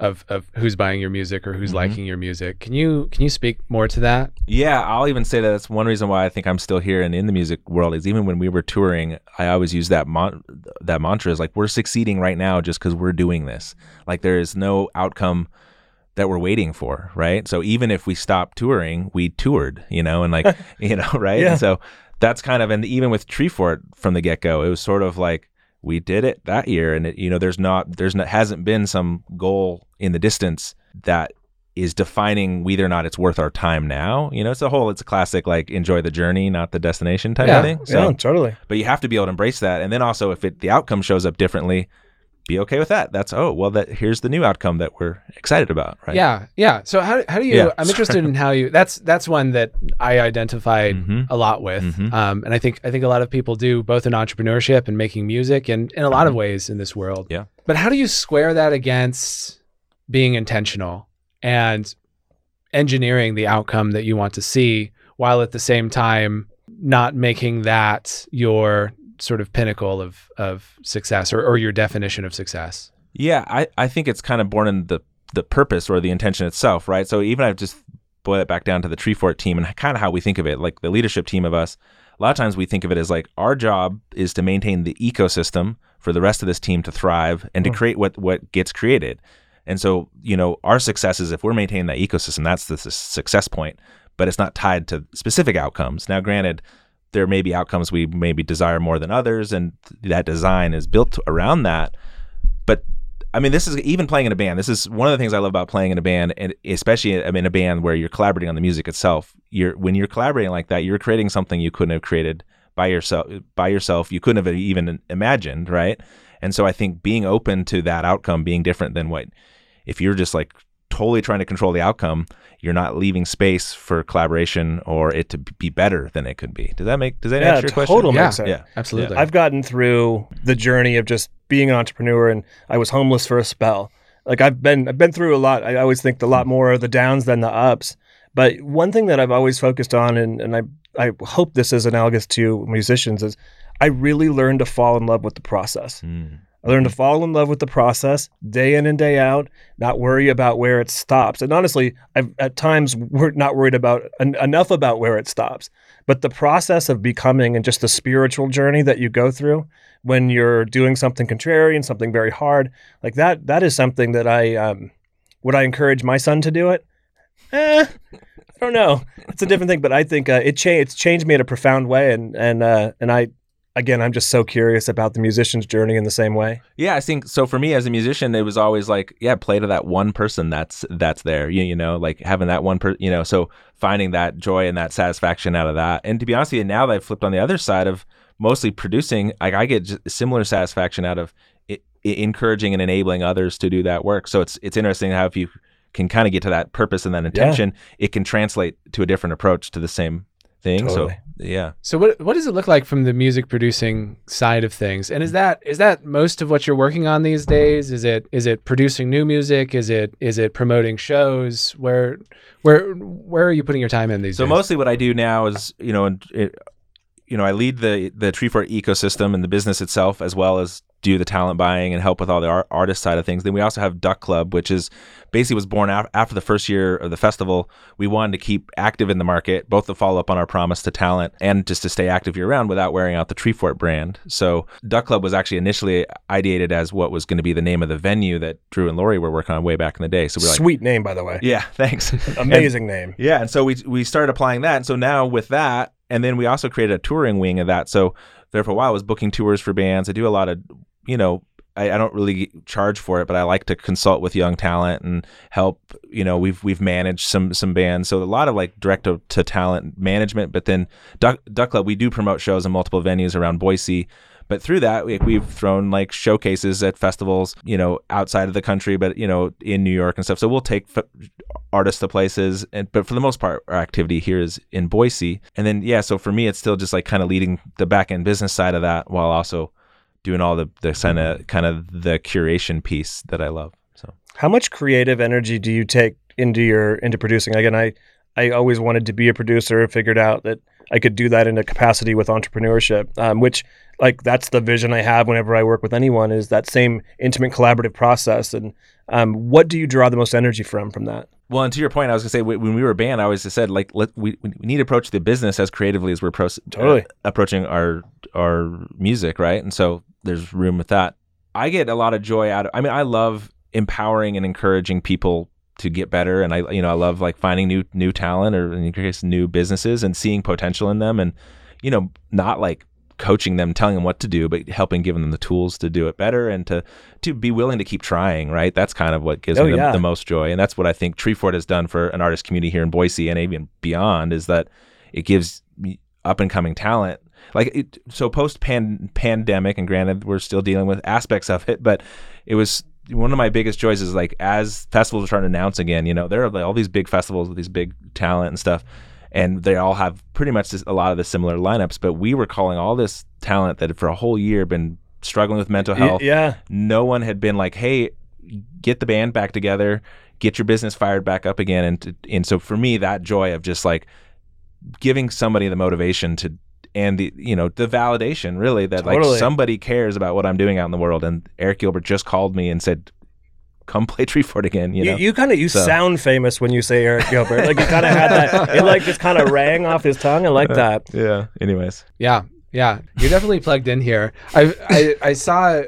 Speaker 1: Of of who's buying your music or who's
Speaker 3: Mhm.
Speaker 1: liking your music. Can you can you speak more to that?
Speaker 3: Yeah, I'll even say that that's one reason why I think I'm still here and in the music world is even when we were touring, I always use that mon- that mantra is like we're succeeding right now just because we're doing this. Like there is no outcome that we're waiting for, right? So even if we stopped touring, we toured, you know, and like (laughs) you know, right?
Speaker 2: Yeah.
Speaker 3: And so that's kind of and even with Treefort from the get go, it was sort of like we did it that year, and it, you know, there's not there's not hasn't been some goal in the distance that is defining whether or not it's worth our time now. You know, it's a whole, it's a classic like enjoy the journey, not the destination type
Speaker 1: Yeah,
Speaker 3: of thing. So,
Speaker 2: yeah, totally.
Speaker 3: but you have to be able to embrace that, and then also if it the outcome shows up differently, be okay with that. That's oh well, that here's the new outcome that we're excited about, right?
Speaker 1: Yeah, yeah. So how how do you?
Speaker 3: Yeah,
Speaker 1: I'm (laughs) interested in how you. That's that's one that I identified
Speaker 3: Mhm.
Speaker 1: a lot with,
Speaker 3: Mhm.
Speaker 1: um, and I think I think a lot of people do both in entrepreneurship and making music, and in a lot of ways in this world.
Speaker 3: Mm-hmm. Yeah.
Speaker 1: But how do you square that against being intentional and engineering the outcome that you want to see, while at the same time not making that your sort of pinnacle of of success or, or your definition of success?
Speaker 3: Yeah, I, I think it's kind of born in the the purpose or the intention itself, right? So even I've just boil it back down to the Treefort team and kind of how we think of it, like the leadership team of us. A lot of times we think of it as like our job is to maintain the ecosystem for the rest of this team to thrive and to hmm. create what what gets created. And so, you know, our success is if we're maintaining that ecosystem, that's the success point, but it's not tied to specific outcomes. Now, granted, there may be outcomes we maybe desire more than others, and that design is built around that. But I mean, this is even playing in a band. This is one of the things I love about playing in a band, and especially I mean, in a band where you're collaborating on the music itself. You're when you're collaborating like that, you're creating something you couldn't have created by yourself. By yourself, you couldn't have even imagined, right? And so I think being open to that outcome being different than what if you're just like totally trying to control the outcome, you're not leaving space for collaboration or it to be better than it could be. Does that make does that
Speaker 2: Yeah,
Speaker 3: answer your question?
Speaker 2: total
Speaker 1: Yeah.
Speaker 2: makes sense.
Speaker 3: Yeah.
Speaker 1: Absolutely.
Speaker 2: I've gotten through the journey of just being an entrepreneur, and I was homeless for a spell. Like I've been, I've been through a lot. I always think a lot more of the downs than the ups. But one thing that I've always focused on, and, and I, I hope this is analogous to musicians, is I really learned to fall in love with the process.
Speaker 3: Mm.
Speaker 2: I learned to fall in love with the process day in and day out, not worry about where it stops. And honestly, I've at times we're not worried about en- enough about where it stops. But the process of becoming and just the spiritual journey that you go through when you're doing something contrary and something very hard, like that, that is something that I um, would I encourage my son to do it. Eh, I don't know. It's a different thing, but I think uh, it cha- it's changed me in a profound way, and and uh, and I again, I'm just so curious about the musician's journey in the same way.
Speaker 3: Yeah, I think so. For me as a musician, it was always like, yeah, play to that one person that's that's there. You, you know, like having that one person. You know, so finding that joy and that satisfaction out of that. And to be honest with you, now that I've flipped on the other side of mostly producing, like I get similar satisfaction out of it, it encouraging and enabling others to do that work. So it's it's interesting how if you can kind of get to that purpose and that intention, yeah. it can translate to a different approach to the same thing. Totally. So yeah.
Speaker 1: So what what does it look like from the music producing side of things? And is that is that most of what you're working on these days? Is it is it producing new music? Is it is it promoting shows? Where where where are you putting your time in these
Speaker 3: so
Speaker 1: days?
Speaker 3: So mostly what I do now is, you know, it, you know, I lead the the Treefort ecosystem and the business itself as well as do the talent buying and help with all the art, artist side of things. Then we also have Duck Club, which is basically was born af- after the first year of the festival. We wanted to keep active in the market, both to follow up on our promise to talent and just to stay active year round without wearing out the Treefort brand. So Duck Club was actually initially ideated as what was going to be the name of the venue that Drew and Lori were working on way back in the day. So
Speaker 2: we're like, sweet name, by the way.
Speaker 3: Yeah, thanks. (laughs)
Speaker 2: Amazing and, name.
Speaker 3: Yeah, and so we we started applying that, and so now with that, and then we also created a touring wing of that. So there for a while I was booking tours for bands. I do a lot of you know I, I, don't really charge for it, but I like to consult with young talent and help. You know, we've we've managed some some bands, so a lot of like direct to, to talent management. But then Duck, Duck Club, we do promote shows in multiple venues around Boise. But through that, we, we've thrown like showcases at festivals, you know, outside of the country, but you know, in New York and stuff. So we'll take f- artists to places, and but for the most part, our activity here is in Boise. And then yeah, so for me, it's still just like kind of leading the back end business side of that while also doing all the the kind of kind of the curation piece that I love. So,
Speaker 2: how much creative energy do you take into your into producing? Again, I I always wanted to be a producer. Figured out that I could do that in a capacity with entrepreneurship, um, which like that's the vision I have whenever I work with anyone is that same intimate collaborative process. And um, what do you draw the most energy from from that?
Speaker 3: Well, and to your point, I was gonna say when we were a band, I always said like let, we we need to approach the business as creatively as we're pro-
Speaker 2: totally. Uh,
Speaker 3: approaching our our music, right? And so there's room with that. I get a lot of joy out of. I mean, I love empowering and encouraging people to get better, and I you know I love like finding new new talent or in your case new businesses and seeing potential in them, and you know not like coaching them, telling them what to do, but helping giving them the tools to do it better and to to be willing to keep trying. Right, that's kind of what gives oh, me the, yeah. the, most joy, and that's what I think Treefort has done for an artist community here in Boise and even beyond. Is that it gives up and coming talent like it, so post pandemic and granted we're still dealing with aspects of it but it was one of my biggest joys is like as festivals are starting to announce again you know there are like all these big festivals with these big talent and stuff and they all have pretty much this, a lot of the similar lineups but we were calling all this talent that had for a whole year been struggling with mental health.
Speaker 2: yeah.
Speaker 3: No one had been like hey get the band back together get your business fired back up again and and so for me that joy of just like giving somebody the motivation to and the you know the validation really that totally. like somebody cares about what I'm doing out in the world. And Eric Gilbert just called me and said, "Come play (laughs) Treefort again." You know,
Speaker 2: you, you kind of you so. sound famous when you say Eric Gilbert. like you kind of had that. It like just kind of (laughs) rang off his tongue. I like uh, that.
Speaker 3: Yeah. Anyways.
Speaker 1: Yeah. Yeah. You're definitely plugged in here. I I, I saw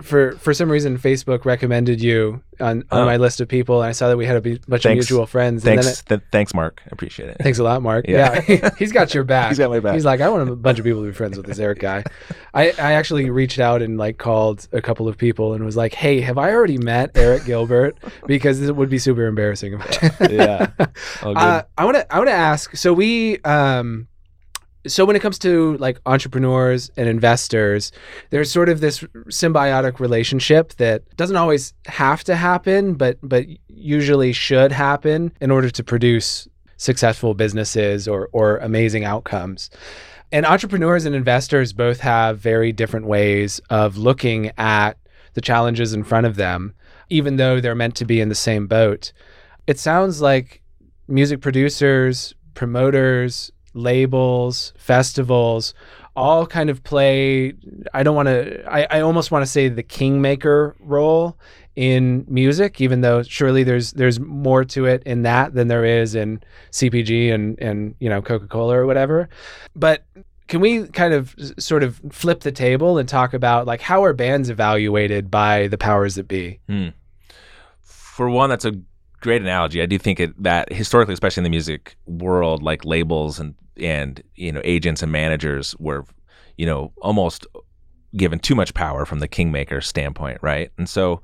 Speaker 1: for for some reason Facebook recommended you on, on oh. my list of people, and I saw that we had a b- bunch thanks. of mutual friends.
Speaker 3: Thanks, it, th- thanks, Mark. I appreciate it.
Speaker 1: Thanks a lot, Mark. Yeah, yeah (laughs) he, has got your back.
Speaker 3: he's got my back.
Speaker 1: He's like, I want a bunch of people to be friends with this Eric guy. I I actually reached out and like called a couple of people and was like, Hey, have I already met Eric Gilbert? Because it would be super embarrassing. (laughs)
Speaker 3: yeah.
Speaker 1: Uh, I want to I want to ask. So we um so when it comes to like entrepreneurs and investors there's sort of this symbiotic relationship that doesn't always have to happen but but usually should happen in order to produce successful businesses or or amazing outcomes. And entrepreneurs and investors both have very different ways of looking at the challenges in front of them even though they're meant to be in the same boat. It sounds like music producers promoters labels, festivals all kind of play I don't want to I, I almost want to say the kingmaker role in music, even though surely there's there's more to it in that than there is in CPG and and you know Coca Cola or whatever. But can we kind of sort of flip the table and talk about like how are bands evaluated by the powers that be? Hmm.
Speaker 3: for one, that's a great analogy. I do think it, that historically, especially in the music world, like labels and and you know agents and managers were, you know, almost given too much power from the kingmaker standpoint, right? And so,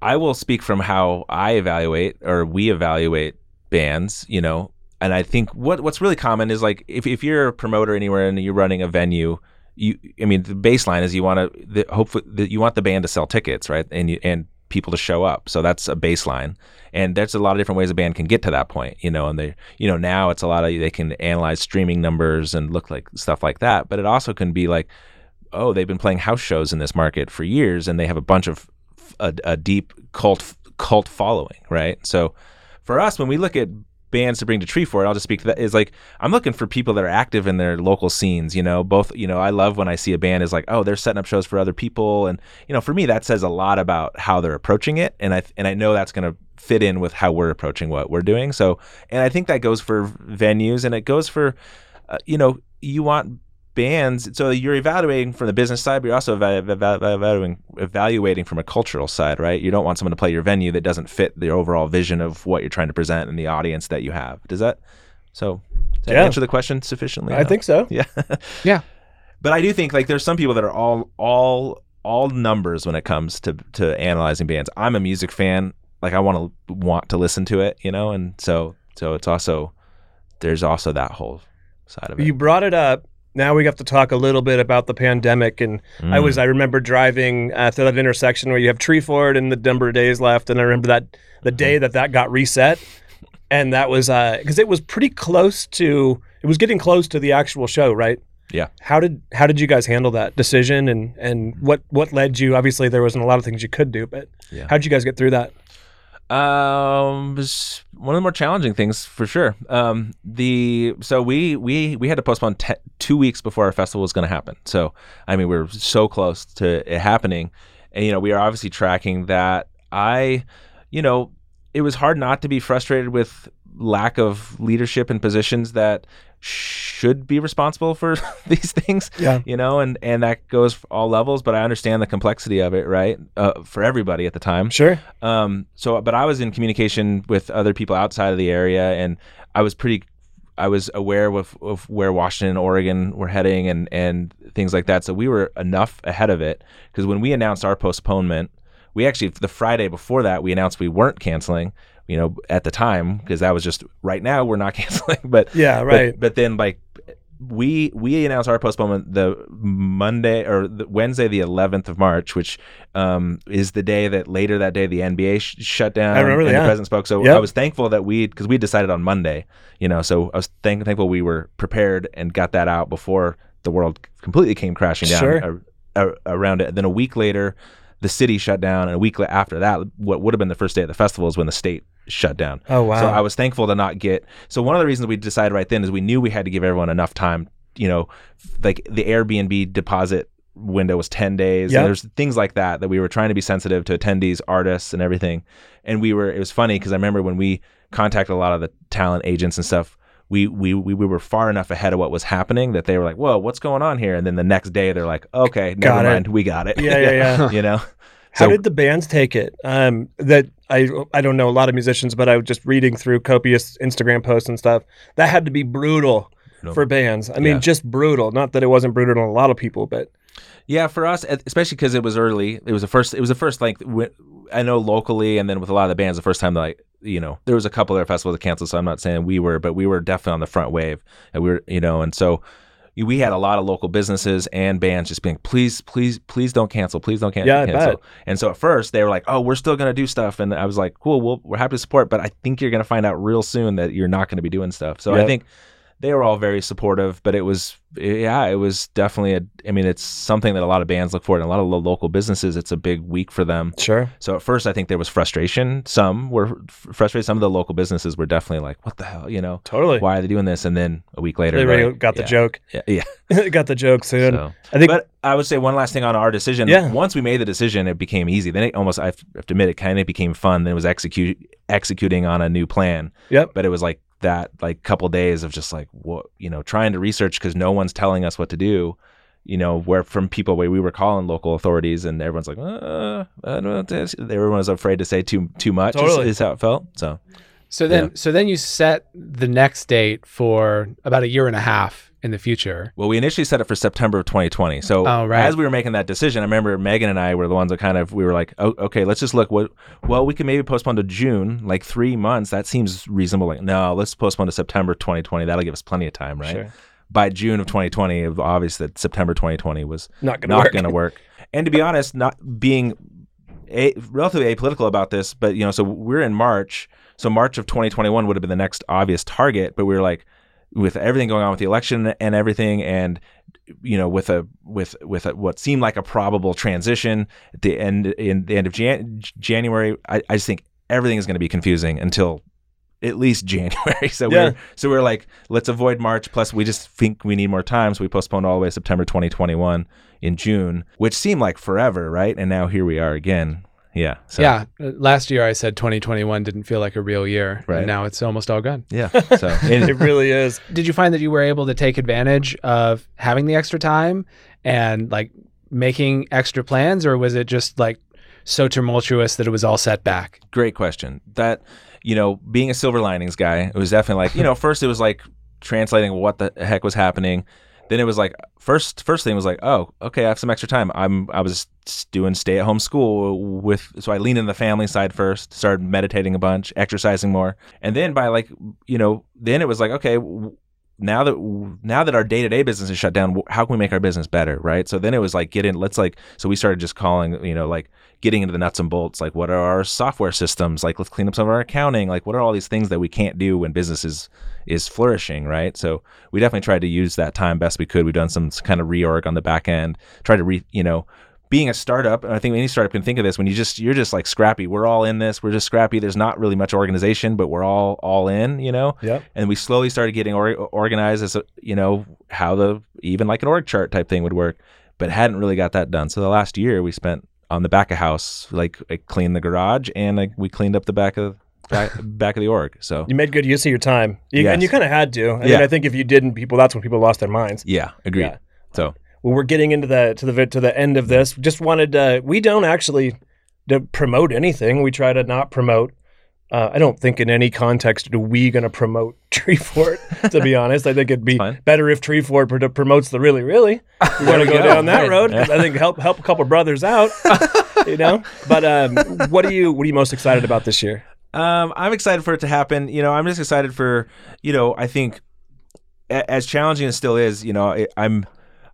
Speaker 3: I will speak from how I evaluate or we evaluate bands. You know, and I think what what's really common is like if if you're a promoter anywhere and you're running a venue. You, I mean, the baseline is you want to hopefully the, you want the band to sell tickets, right? And you, and people to show up. So that's a baseline. And there's a lot of different ways a band can get to that point, you know, and they, you know, now it's a lot of, they can analyze streaming numbers and look like stuff like that. But it also can be like, oh, they've been playing house shows in this market for years and they have a bunch of, a, a deep cult, cult following, right? So for us, when we look at bands to bring to Treefort, I'll just speak to that is like I'm looking for people that are active in their local scenes. You know, both you know I love when I see a band is like, oh, they're setting up shows for other people, and you know, for me that says a lot about how they're approaching it, and I and I know that's going to fit in with how we're approaching what we're doing. So, and I think that goes for venues, and it goes for, uh, you know, you want bands. So you're evaluating from the business side, but you're also eva- eva- evaluating evaluating from a cultural side, right? You don't want someone to play your venue that doesn't fit the overall vision of what you're trying to present and the audience that you have. Does that so does that
Speaker 2: Yeah.
Speaker 3: answer the question sufficiently?
Speaker 2: I think so. (laughs)
Speaker 3: Yeah.
Speaker 1: Yeah.
Speaker 3: But I do think like there's some people that are all all all numbers when it comes to to analyzing bands. I'm a music fan. Like I want to want to listen to it, you know, and so so it's also there's also that whole side of it.
Speaker 2: You brought it up. Now we have to talk a little bit about the pandemic. And I
Speaker 3: Mm.
Speaker 2: was, I remember driving uh, through that intersection where you have Treefort and the number of days left. And I remember that the day that that got reset. And that was because it was pretty close to, it was getting close to the actual show, right?
Speaker 3: Yeah.
Speaker 2: How did how did you guys handle that decision and and what what led you? Obviously, there wasn't a lot of things you could do, but
Speaker 3: Yeah.
Speaker 2: how did you guys get through that?
Speaker 3: Um, one of the more challenging things for sure. Um, the so we we we had to postpone te- two weeks before our festival was going to happen. So I mean, we were so close to it happening, and you know, we are obviously tracking that. I, you know, it was hard not to be frustrated with lack of leadership in positions that should be responsible for (laughs) these things
Speaker 2: Yeah.
Speaker 3: you know and and that goes for all levels but i understand the complexity of it right uh, for everybody at the time
Speaker 2: Sure.
Speaker 3: um, so, but I was in communication with other people outside of the area, and I was pretty, I was aware of, of where Washington and Oregon were heading, and and things like that. So we were enough ahead of it because when we announced our postponement, we actually the Friday before that we announced we weren't canceling. You know, at the time because that was just right now we're not (laughs) canceling, but
Speaker 2: Yeah. Right.
Speaker 3: But, then like we we announced our postponement the Monday or the Wednesday the 11th of March, which um, is the day that later that day the NBA sh- shut down.
Speaker 2: I remember
Speaker 3: and
Speaker 2: that,
Speaker 3: the president spoke. So
Speaker 2: Yep.
Speaker 3: I was thankful that we because we decided on Monday, you know. So I was thank- thankful we were prepared and got that out before the world completely came crashing down
Speaker 2: Sure.
Speaker 3: a- a- around it. then a week later, the city shut down, and a week after that, what would have been the first day of the festival is when the state shut down.
Speaker 2: Oh wow.
Speaker 3: So I was thankful to not get. So one of the reasons we decided right then is we knew we had to give everyone enough time. You know, like the Airbnb deposit window was 10 days.
Speaker 2: Yep.
Speaker 3: And there's things like that that we were trying to be sensitive to attendees, artists, and everything. And we were. It was funny because I remember when we contacted a lot of the talent agents and stuff. We, we we we were far enough ahead of what was happening that they were like, "Whoa, what's going on here?" And then the next day, they're like, "Okay, never
Speaker 2: Got it.
Speaker 3: mind, we got it."
Speaker 2: Yeah, yeah, yeah. (laughs)
Speaker 3: you know.
Speaker 2: How
Speaker 3: So-
Speaker 2: did the bands take it? Um, that I I don't know a lot of musicians, but I was just reading through copious Instagram posts and stuff. That had to be brutal
Speaker 3: Brutal.
Speaker 2: for bands. I mean,
Speaker 3: Yeah.
Speaker 2: just brutal. Not that it wasn't brutal on a lot of people, but
Speaker 3: Yeah, for us, especially because it was early. It was the first. It was the first like I know locally, and then with a lot of the bands, the first time like you know there was a couple of their festivals that canceled. So I'm not saying we were, but we were definitely on the front wave, and we were you know, and so we had a lot of local businesses and bands just being please, please, please don't cancel, please don't can-
Speaker 2: Yeah, I
Speaker 3: cancel.
Speaker 2: bet.
Speaker 3: And so at first they were like, oh, we're still gonna do stuff, and I was like, cool, well, we're happy to support, but I think you're gonna find out real soon that you're not gonna be doing stuff. So I think they were all very supportive. But it was, yeah, it was definitely a. I mean, it's something that a lot of bands look for, and a lot of lo- local businesses. It's a big week for them.
Speaker 2: Sure.
Speaker 3: So at first, I think there was frustration. Some were frustrated. Some of the local businesses were definitely like, "What the hell?" You know,
Speaker 2: Totally.
Speaker 3: why are they doing this? And then a week later,
Speaker 2: They really
Speaker 3: right,
Speaker 2: got the
Speaker 3: yeah,
Speaker 2: joke.
Speaker 3: Yeah, yeah. (laughs)
Speaker 2: got the joke soon.
Speaker 3: So-
Speaker 2: I think
Speaker 3: but I would say one last thing on our decision.
Speaker 2: Yeah.
Speaker 3: Once we made the decision, it became easy. Then it almost, I have to admit, it kind of became fun. Then it was execute executing on a new plan.
Speaker 2: Yep.
Speaker 3: But it was like that, like couple days of just like what you know, trying to research because no one's telling us what to do. You know, where from people where we were calling local authorities and everyone's like, uh, I don't know. what to. Everyone was afraid to say too too much. is-
Speaker 2: Totally.
Speaker 3: Is, how it felt. So
Speaker 1: So then,
Speaker 3: Yeah.
Speaker 1: so then you set the next date for about a year and a half in the future.
Speaker 3: Well, we initially set it for September of 2020. So
Speaker 1: Oh, right.
Speaker 3: as we were making that decision, I remember Megan and I were the ones that kind of we were like, oh, okay, let's just look. What? Well, we can maybe postpone to June, like three months. That seems reasonable. Like, no, let's postpone to September 2020. That'll give us plenty of time, right?
Speaker 2: Sure.
Speaker 3: By June of 2020, it was obvious that September 2020 was
Speaker 2: not gonna
Speaker 3: not
Speaker 2: work.
Speaker 3: going to work. And to be honest, not being a, relatively apolitical about this, but you know, so we're in March. So March of 2021 would have been the next obvious target, but we were like, with everything going on with the election and everything, and you know, with a with with a, what seemed like a probable transition at the end in the end of Jan- January, I, I just think everything is going to be confusing until at least (laughs) January. So
Speaker 2: Yeah.
Speaker 3: we're so we're like, let's avoid March. Plus, we just think we need more time, so we postponed all the way to September 2021 in June, which seemed like forever, right? And now here we are again. Yeah. So,
Speaker 1: Yeah, last year I said 2021 didn't feel like a real year,
Speaker 3: Right.
Speaker 1: and now it's almost all gone.
Speaker 3: Yeah. (laughs) So and-
Speaker 2: it really is.
Speaker 1: Did you find that you were able to take advantage of having the extra time and like making extra plans, or was it just like so tumultuous that it was all set back?
Speaker 3: great question. That you know, being a silver linings guy, it was definitely like you know, (laughs) first it was like translating what the heck was happening. Then it was like first first thing was like, oh, okay, I have some extra time. I'm I was doing stay at home school with so I leaned in the family side first, started meditating a bunch, exercising more, and then by like you know, then it was like okay. Now that now that our day to day business is shut down, how can we make our business better, right? So then it was like getting let's like so we started just calling you know like getting into the nuts and bolts like what are our software systems? Like let's clean up some of our accounting. Like what are all these things that we can't do when business is is flourishing right? So we definitely tried to use that time best we could. We've done some kind of reorg on the back end try to re you know being a startup and i think any startup can think of this when you just you're just like scrappy we're all in this we're just scrappy there's not really much organization but we're all all in you know
Speaker 2: Yep.
Speaker 3: and we slowly started getting or- organized as a, you know how the even like an org chart type thing would work but hadn't really got that done so the last year we spent on the back of house like I cleaned the garage and like we cleaned up the back of back, back of the org so
Speaker 2: You made good use of your time, you,
Speaker 3: Yes.
Speaker 2: and you kind of had to. I mean, I think if you didn't, people that's when people lost their minds.
Speaker 3: yeah agreed
Speaker 2: Yeah.
Speaker 3: so
Speaker 2: Well, we're getting into the to the to the end of this. Just wanted uh, we don't actually to promote anything. We try to not promote. Uh, I don't think in any context are we going to promote (laughs) Treefort. to be honest, I think it'd be better if Treefort pro- promotes the really really. We want to go
Speaker 3: go.
Speaker 2: down that
Speaker 3: Right.
Speaker 2: road 'cause I think help help a couple brothers out. you know, but um, what are you what are you most excited about this year?
Speaker 3: Um, I'm excited for it to happen. You know, I'm just excited for, you know, I think a- as challenging as still is, you know, it, I'm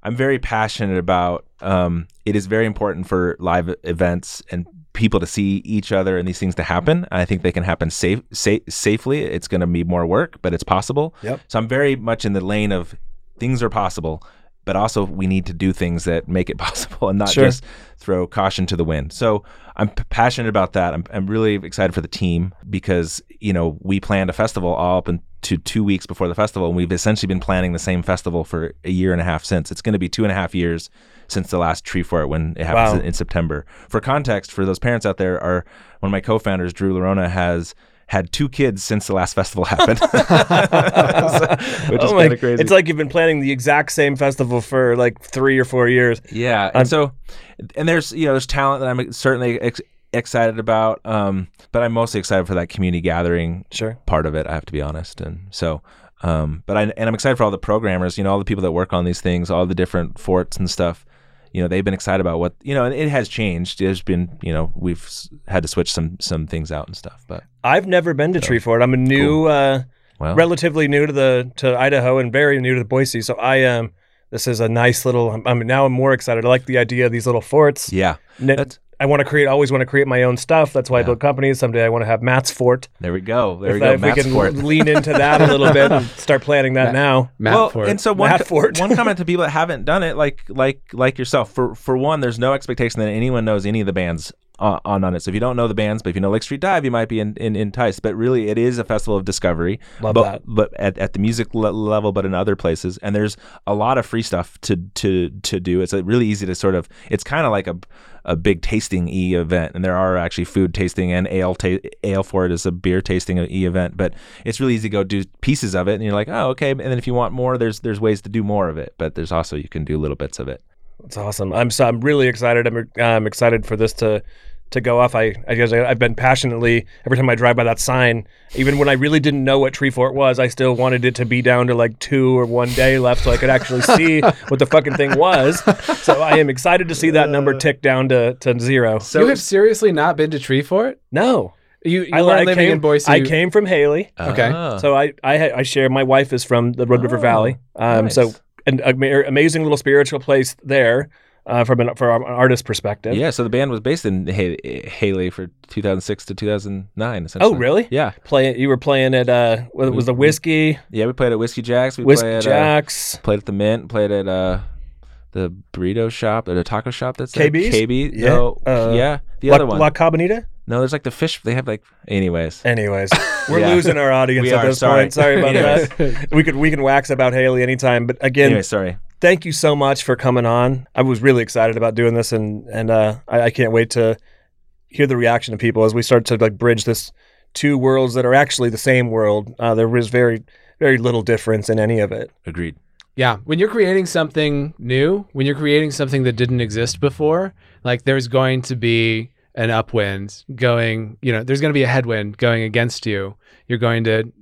Speaker 3: I'm very passionate about. Um, it is very important for live events and people to see each other and these things to happen. I think they can happen safe, safe safely. It's going to be more work, but it's possible.
Speaker 2: Yep.
Speaker 3: So I'm very much in the lane of things are possible, but also we need to do things that make it (laughs) possible and not
Speaker 2: Sure.
Speaker 3: just throw caution to the wind. So I'm p- passionate about that. I'm, I'm really excited for the team because, you know, we planned a festival all up into two weeks before the festival. And we've essentially been planning the same festival for a year and a half since. It's going to be two and a half years since the last Treefort when it happens
Speaker 2: Wow.
Speaker 3: in, in September. For context, for those parents out there, are one of my co-founders, Drew Lorona, has had two kids since the last festival (laughs) happened, (laughs) So- which
Speaker 2: Oh my-
Speaker 3: kind of crazy.
Speaker 2: It's like you've been planning the exact same festival for like three or four years.
Speaker 3: Yeah, and so and there's you know there's talent that I'm certainly ex- excited about, um, but I'm mostly excited for that community gathering
Speaker 2: Sure.
Speaker 3: part of it. I have to be honest, and so. Um, but I and I'm excited for all the programmers, you know, all the people that work on these things, all the different forts and stuff. You know, they've been excited about what you know, and it has changed. There's been, you know, we've had to switch some some things out and stuff. But
Speaker 2: I've never been to Treefort. I'm a new, uh,
Speaker 3: well,
Speaker 2: relatively new to the to Idaho and very new to Boise. So I am. this is a nice little. I'm, I'm now I'm more excited. I like the idea of these little forts.
Speaker 3: yeah,
Speaker 2: I want to create. Always want to create my own stuff. That's why I
Speaker 3: Yeah.
Speaker 2: build companies. Someday I want to have Matt's Fort.
Speaker 3: There we go. There
Speaker 2: if,
Speaker 3: we go.
Speaker 2: I- if we can
Speaker 3: Fort.
Speaker 2: lean into that a little bit and start planning that now.
Speaker 1: Matt
Speaker 3: well,
Speaker 1: Ford.
Speaker 3: and so one,
Speaker 2: Matt
Speaker 3: co-
Speaker 2: Ford.
Speaker 3: one comment (laughs) to people that haven't done it, like like like yourself. For for one, there's no expectation that anyone knows any of the bands on on it. So if you don't know the bands, but if you know Lake Street Dive, you might be in, in, enticed. But really, it is a festival of discovery.
Speaker 2: Love
Speaker 3: but,
Speaker 2: that.
Speaker 3: But at, at the music le- level, but in other places, and there's a lot of free stuff to to to do. It's uh, really easy to sort of. It's kind of like a a big tasting e event, and there are actually food tasting and ale ta- Alefort is a beer tasting e event. But it's really easy to go do pieces of it, and you're like, oh, okay. And then if you want more, there's there's ways to do more of it. But there's also you can do little bits of it.
Speaker 2: It's awesome. I'm so I'm really excited. I'm I'm excited for this to to go off. I I guess I, I've been passionately every time I drive by that sign, even when I really didn't know what Treefort was, I still wanted it to be down to like two or one day left so I could actually see (laughs) what the fucking thing was. So I am excited to see that number tick down to, to zero.
Speaker 3: So
Speaker 1: you have seriously not been to Treefort?
Speaker 2: No,
Speaker 1: You, you
Speaker 2: I,
Speaker 1: weren't
Speaker 2: I
Speaker 1: living
Speaker 2: came,
Speaker 1: in Boise.
Speaker 2: I came from Hailey,
Speaker 1: Okay.
Speaker 3: Ah.
Speaker 2: so I I, I share. My wife is from the Red River
Speaker 3: Oh,
Speaker 2: Valley, um, so
Speaker 3: nice.
Speaker 2: An ama- amazing little spiritual place there. Uh, from an from an artist perspective.
Speaker 3: yeah, so the band was based in Hailey for 2006 to 2009. Essentially.
Speaker 2: Oh, really?
Speaker 3: Yeah,
Speaker 2: Play you were playing at uh what was the whiskey
Speaker 3: yeah. We played at Whiskey Jacques. We
Speaker 2: Whiskey
Speaker 3: played at, uh,
Speaker 2: Jacks.
Speaker 3: played at the Mint. Played at uh, the burrito shop or the taco shop. That's there.
Speaker 2: KB's?
Speaker 3: KB.
Speaker 2: Yeah.
Speaker 3: No,
Speaker 2: Uh,
Speaker 3: yeah. The
Speaker 2: La,
Speaker 3: other one.
Speaker 2: La Cabanita.
Speaker 3: No, there's like the fish. They have like. Anyways.
Speaker 2: Anyways, (laughs) we're
Speaker 3: Yeah.
Speaker 2: losing our audience
Speaker 3: We
Speaker 2: at
Speaker 3: are,
Speaker 2: this
Speaker 3: sorry.
Speaker 2: point. Sorry about that. (laughs) We could we can wax about Hailey anytime, but again,
Speaker 3: Anyway, sorry.
Speaker 2: thank you so much for coming on. I was really excited about doing this, and and uh, I, I can't wait to hear the reaction of people as we start to like bridge this two worlds that are actually the same world. Uh, there is very very little difference in any of it.
Speaker 3: Agreed.
Speaker 1: Yeah, when you're creating something new, when you're creating something that didn't exist before, like there's going to be an upwind going, you know, there's going to be a headwind going against you. You're going to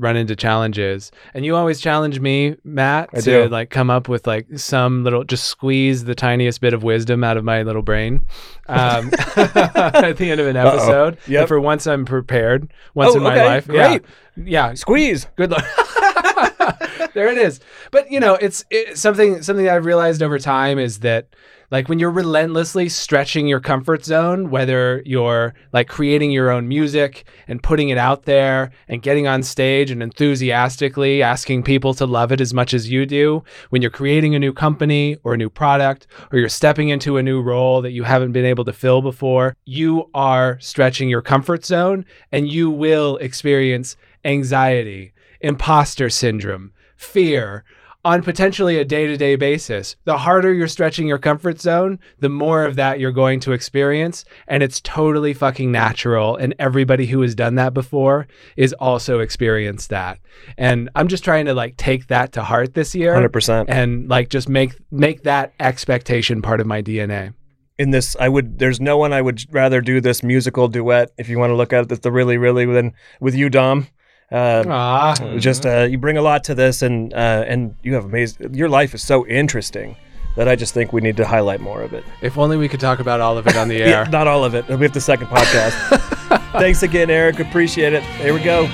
Speaker 1: run into challenges. And you always challenge me, Matt,
Speaker 2: I
Speaker 1: to
Speaker 2: do.
Speaker 1: like come up with like some little just squeeze the tiniest bit of wisdom out of my little brain um, (laughs) (laughs) at the end of an episode.
Speaker 2: Yep.
Speaker 1: And for once I'm prepared once
Speaker 2: Oh,
Speaker 1: in my
Speaker 2: okay.
Speaker 1: life.
Speaker 2: Great.
Speaker 1: Yeah. Yeah,
Speaker 2: Squeeze.
Speaker 1: Good luck. (laughs) there it is. But you know, it's it, something something that I've realized over time is that like when you're relentlessly stretching your comfort zone, whether you're like creating your own music and putting it out there and getting on stage and enthusiastically asking people to love it as much as you do, when you're creating a new company or a new product or you're stepping into a new role that you haven't been able to fill before, you are stretching your comfort zone and you will experience anxiety, imposter syndrome, fear on potentially a day to day basis. The harder you're stretching your comfort zone, the more of that you're going to experience. And it's totally fucking natural. And everybody who has done that before is also experienced that. And I'm just trying to like take that to heart this year
Speaker 2: Hundred percent.
Speaker 1: and like just make make that expectation part of my DNA.
Speaker 2: in this i would there's no one i would rather do this musical duet if you want to look at it the really really than with you dom uh,
Speaker 1: Ah,
Speaker 2: just uh, you bring a lot to this and uh, and you have amazing your life is so interesting that i just think we need to highlight more of it.
Speaker 1: If only we could talk about all of it on the (laughs)
Speaker 2: Yeah,
Speaker 1: air.
Speaker 2: not all of it. We have the second podcast. (laughs) Thanks again eric. Appreciate it. Here we go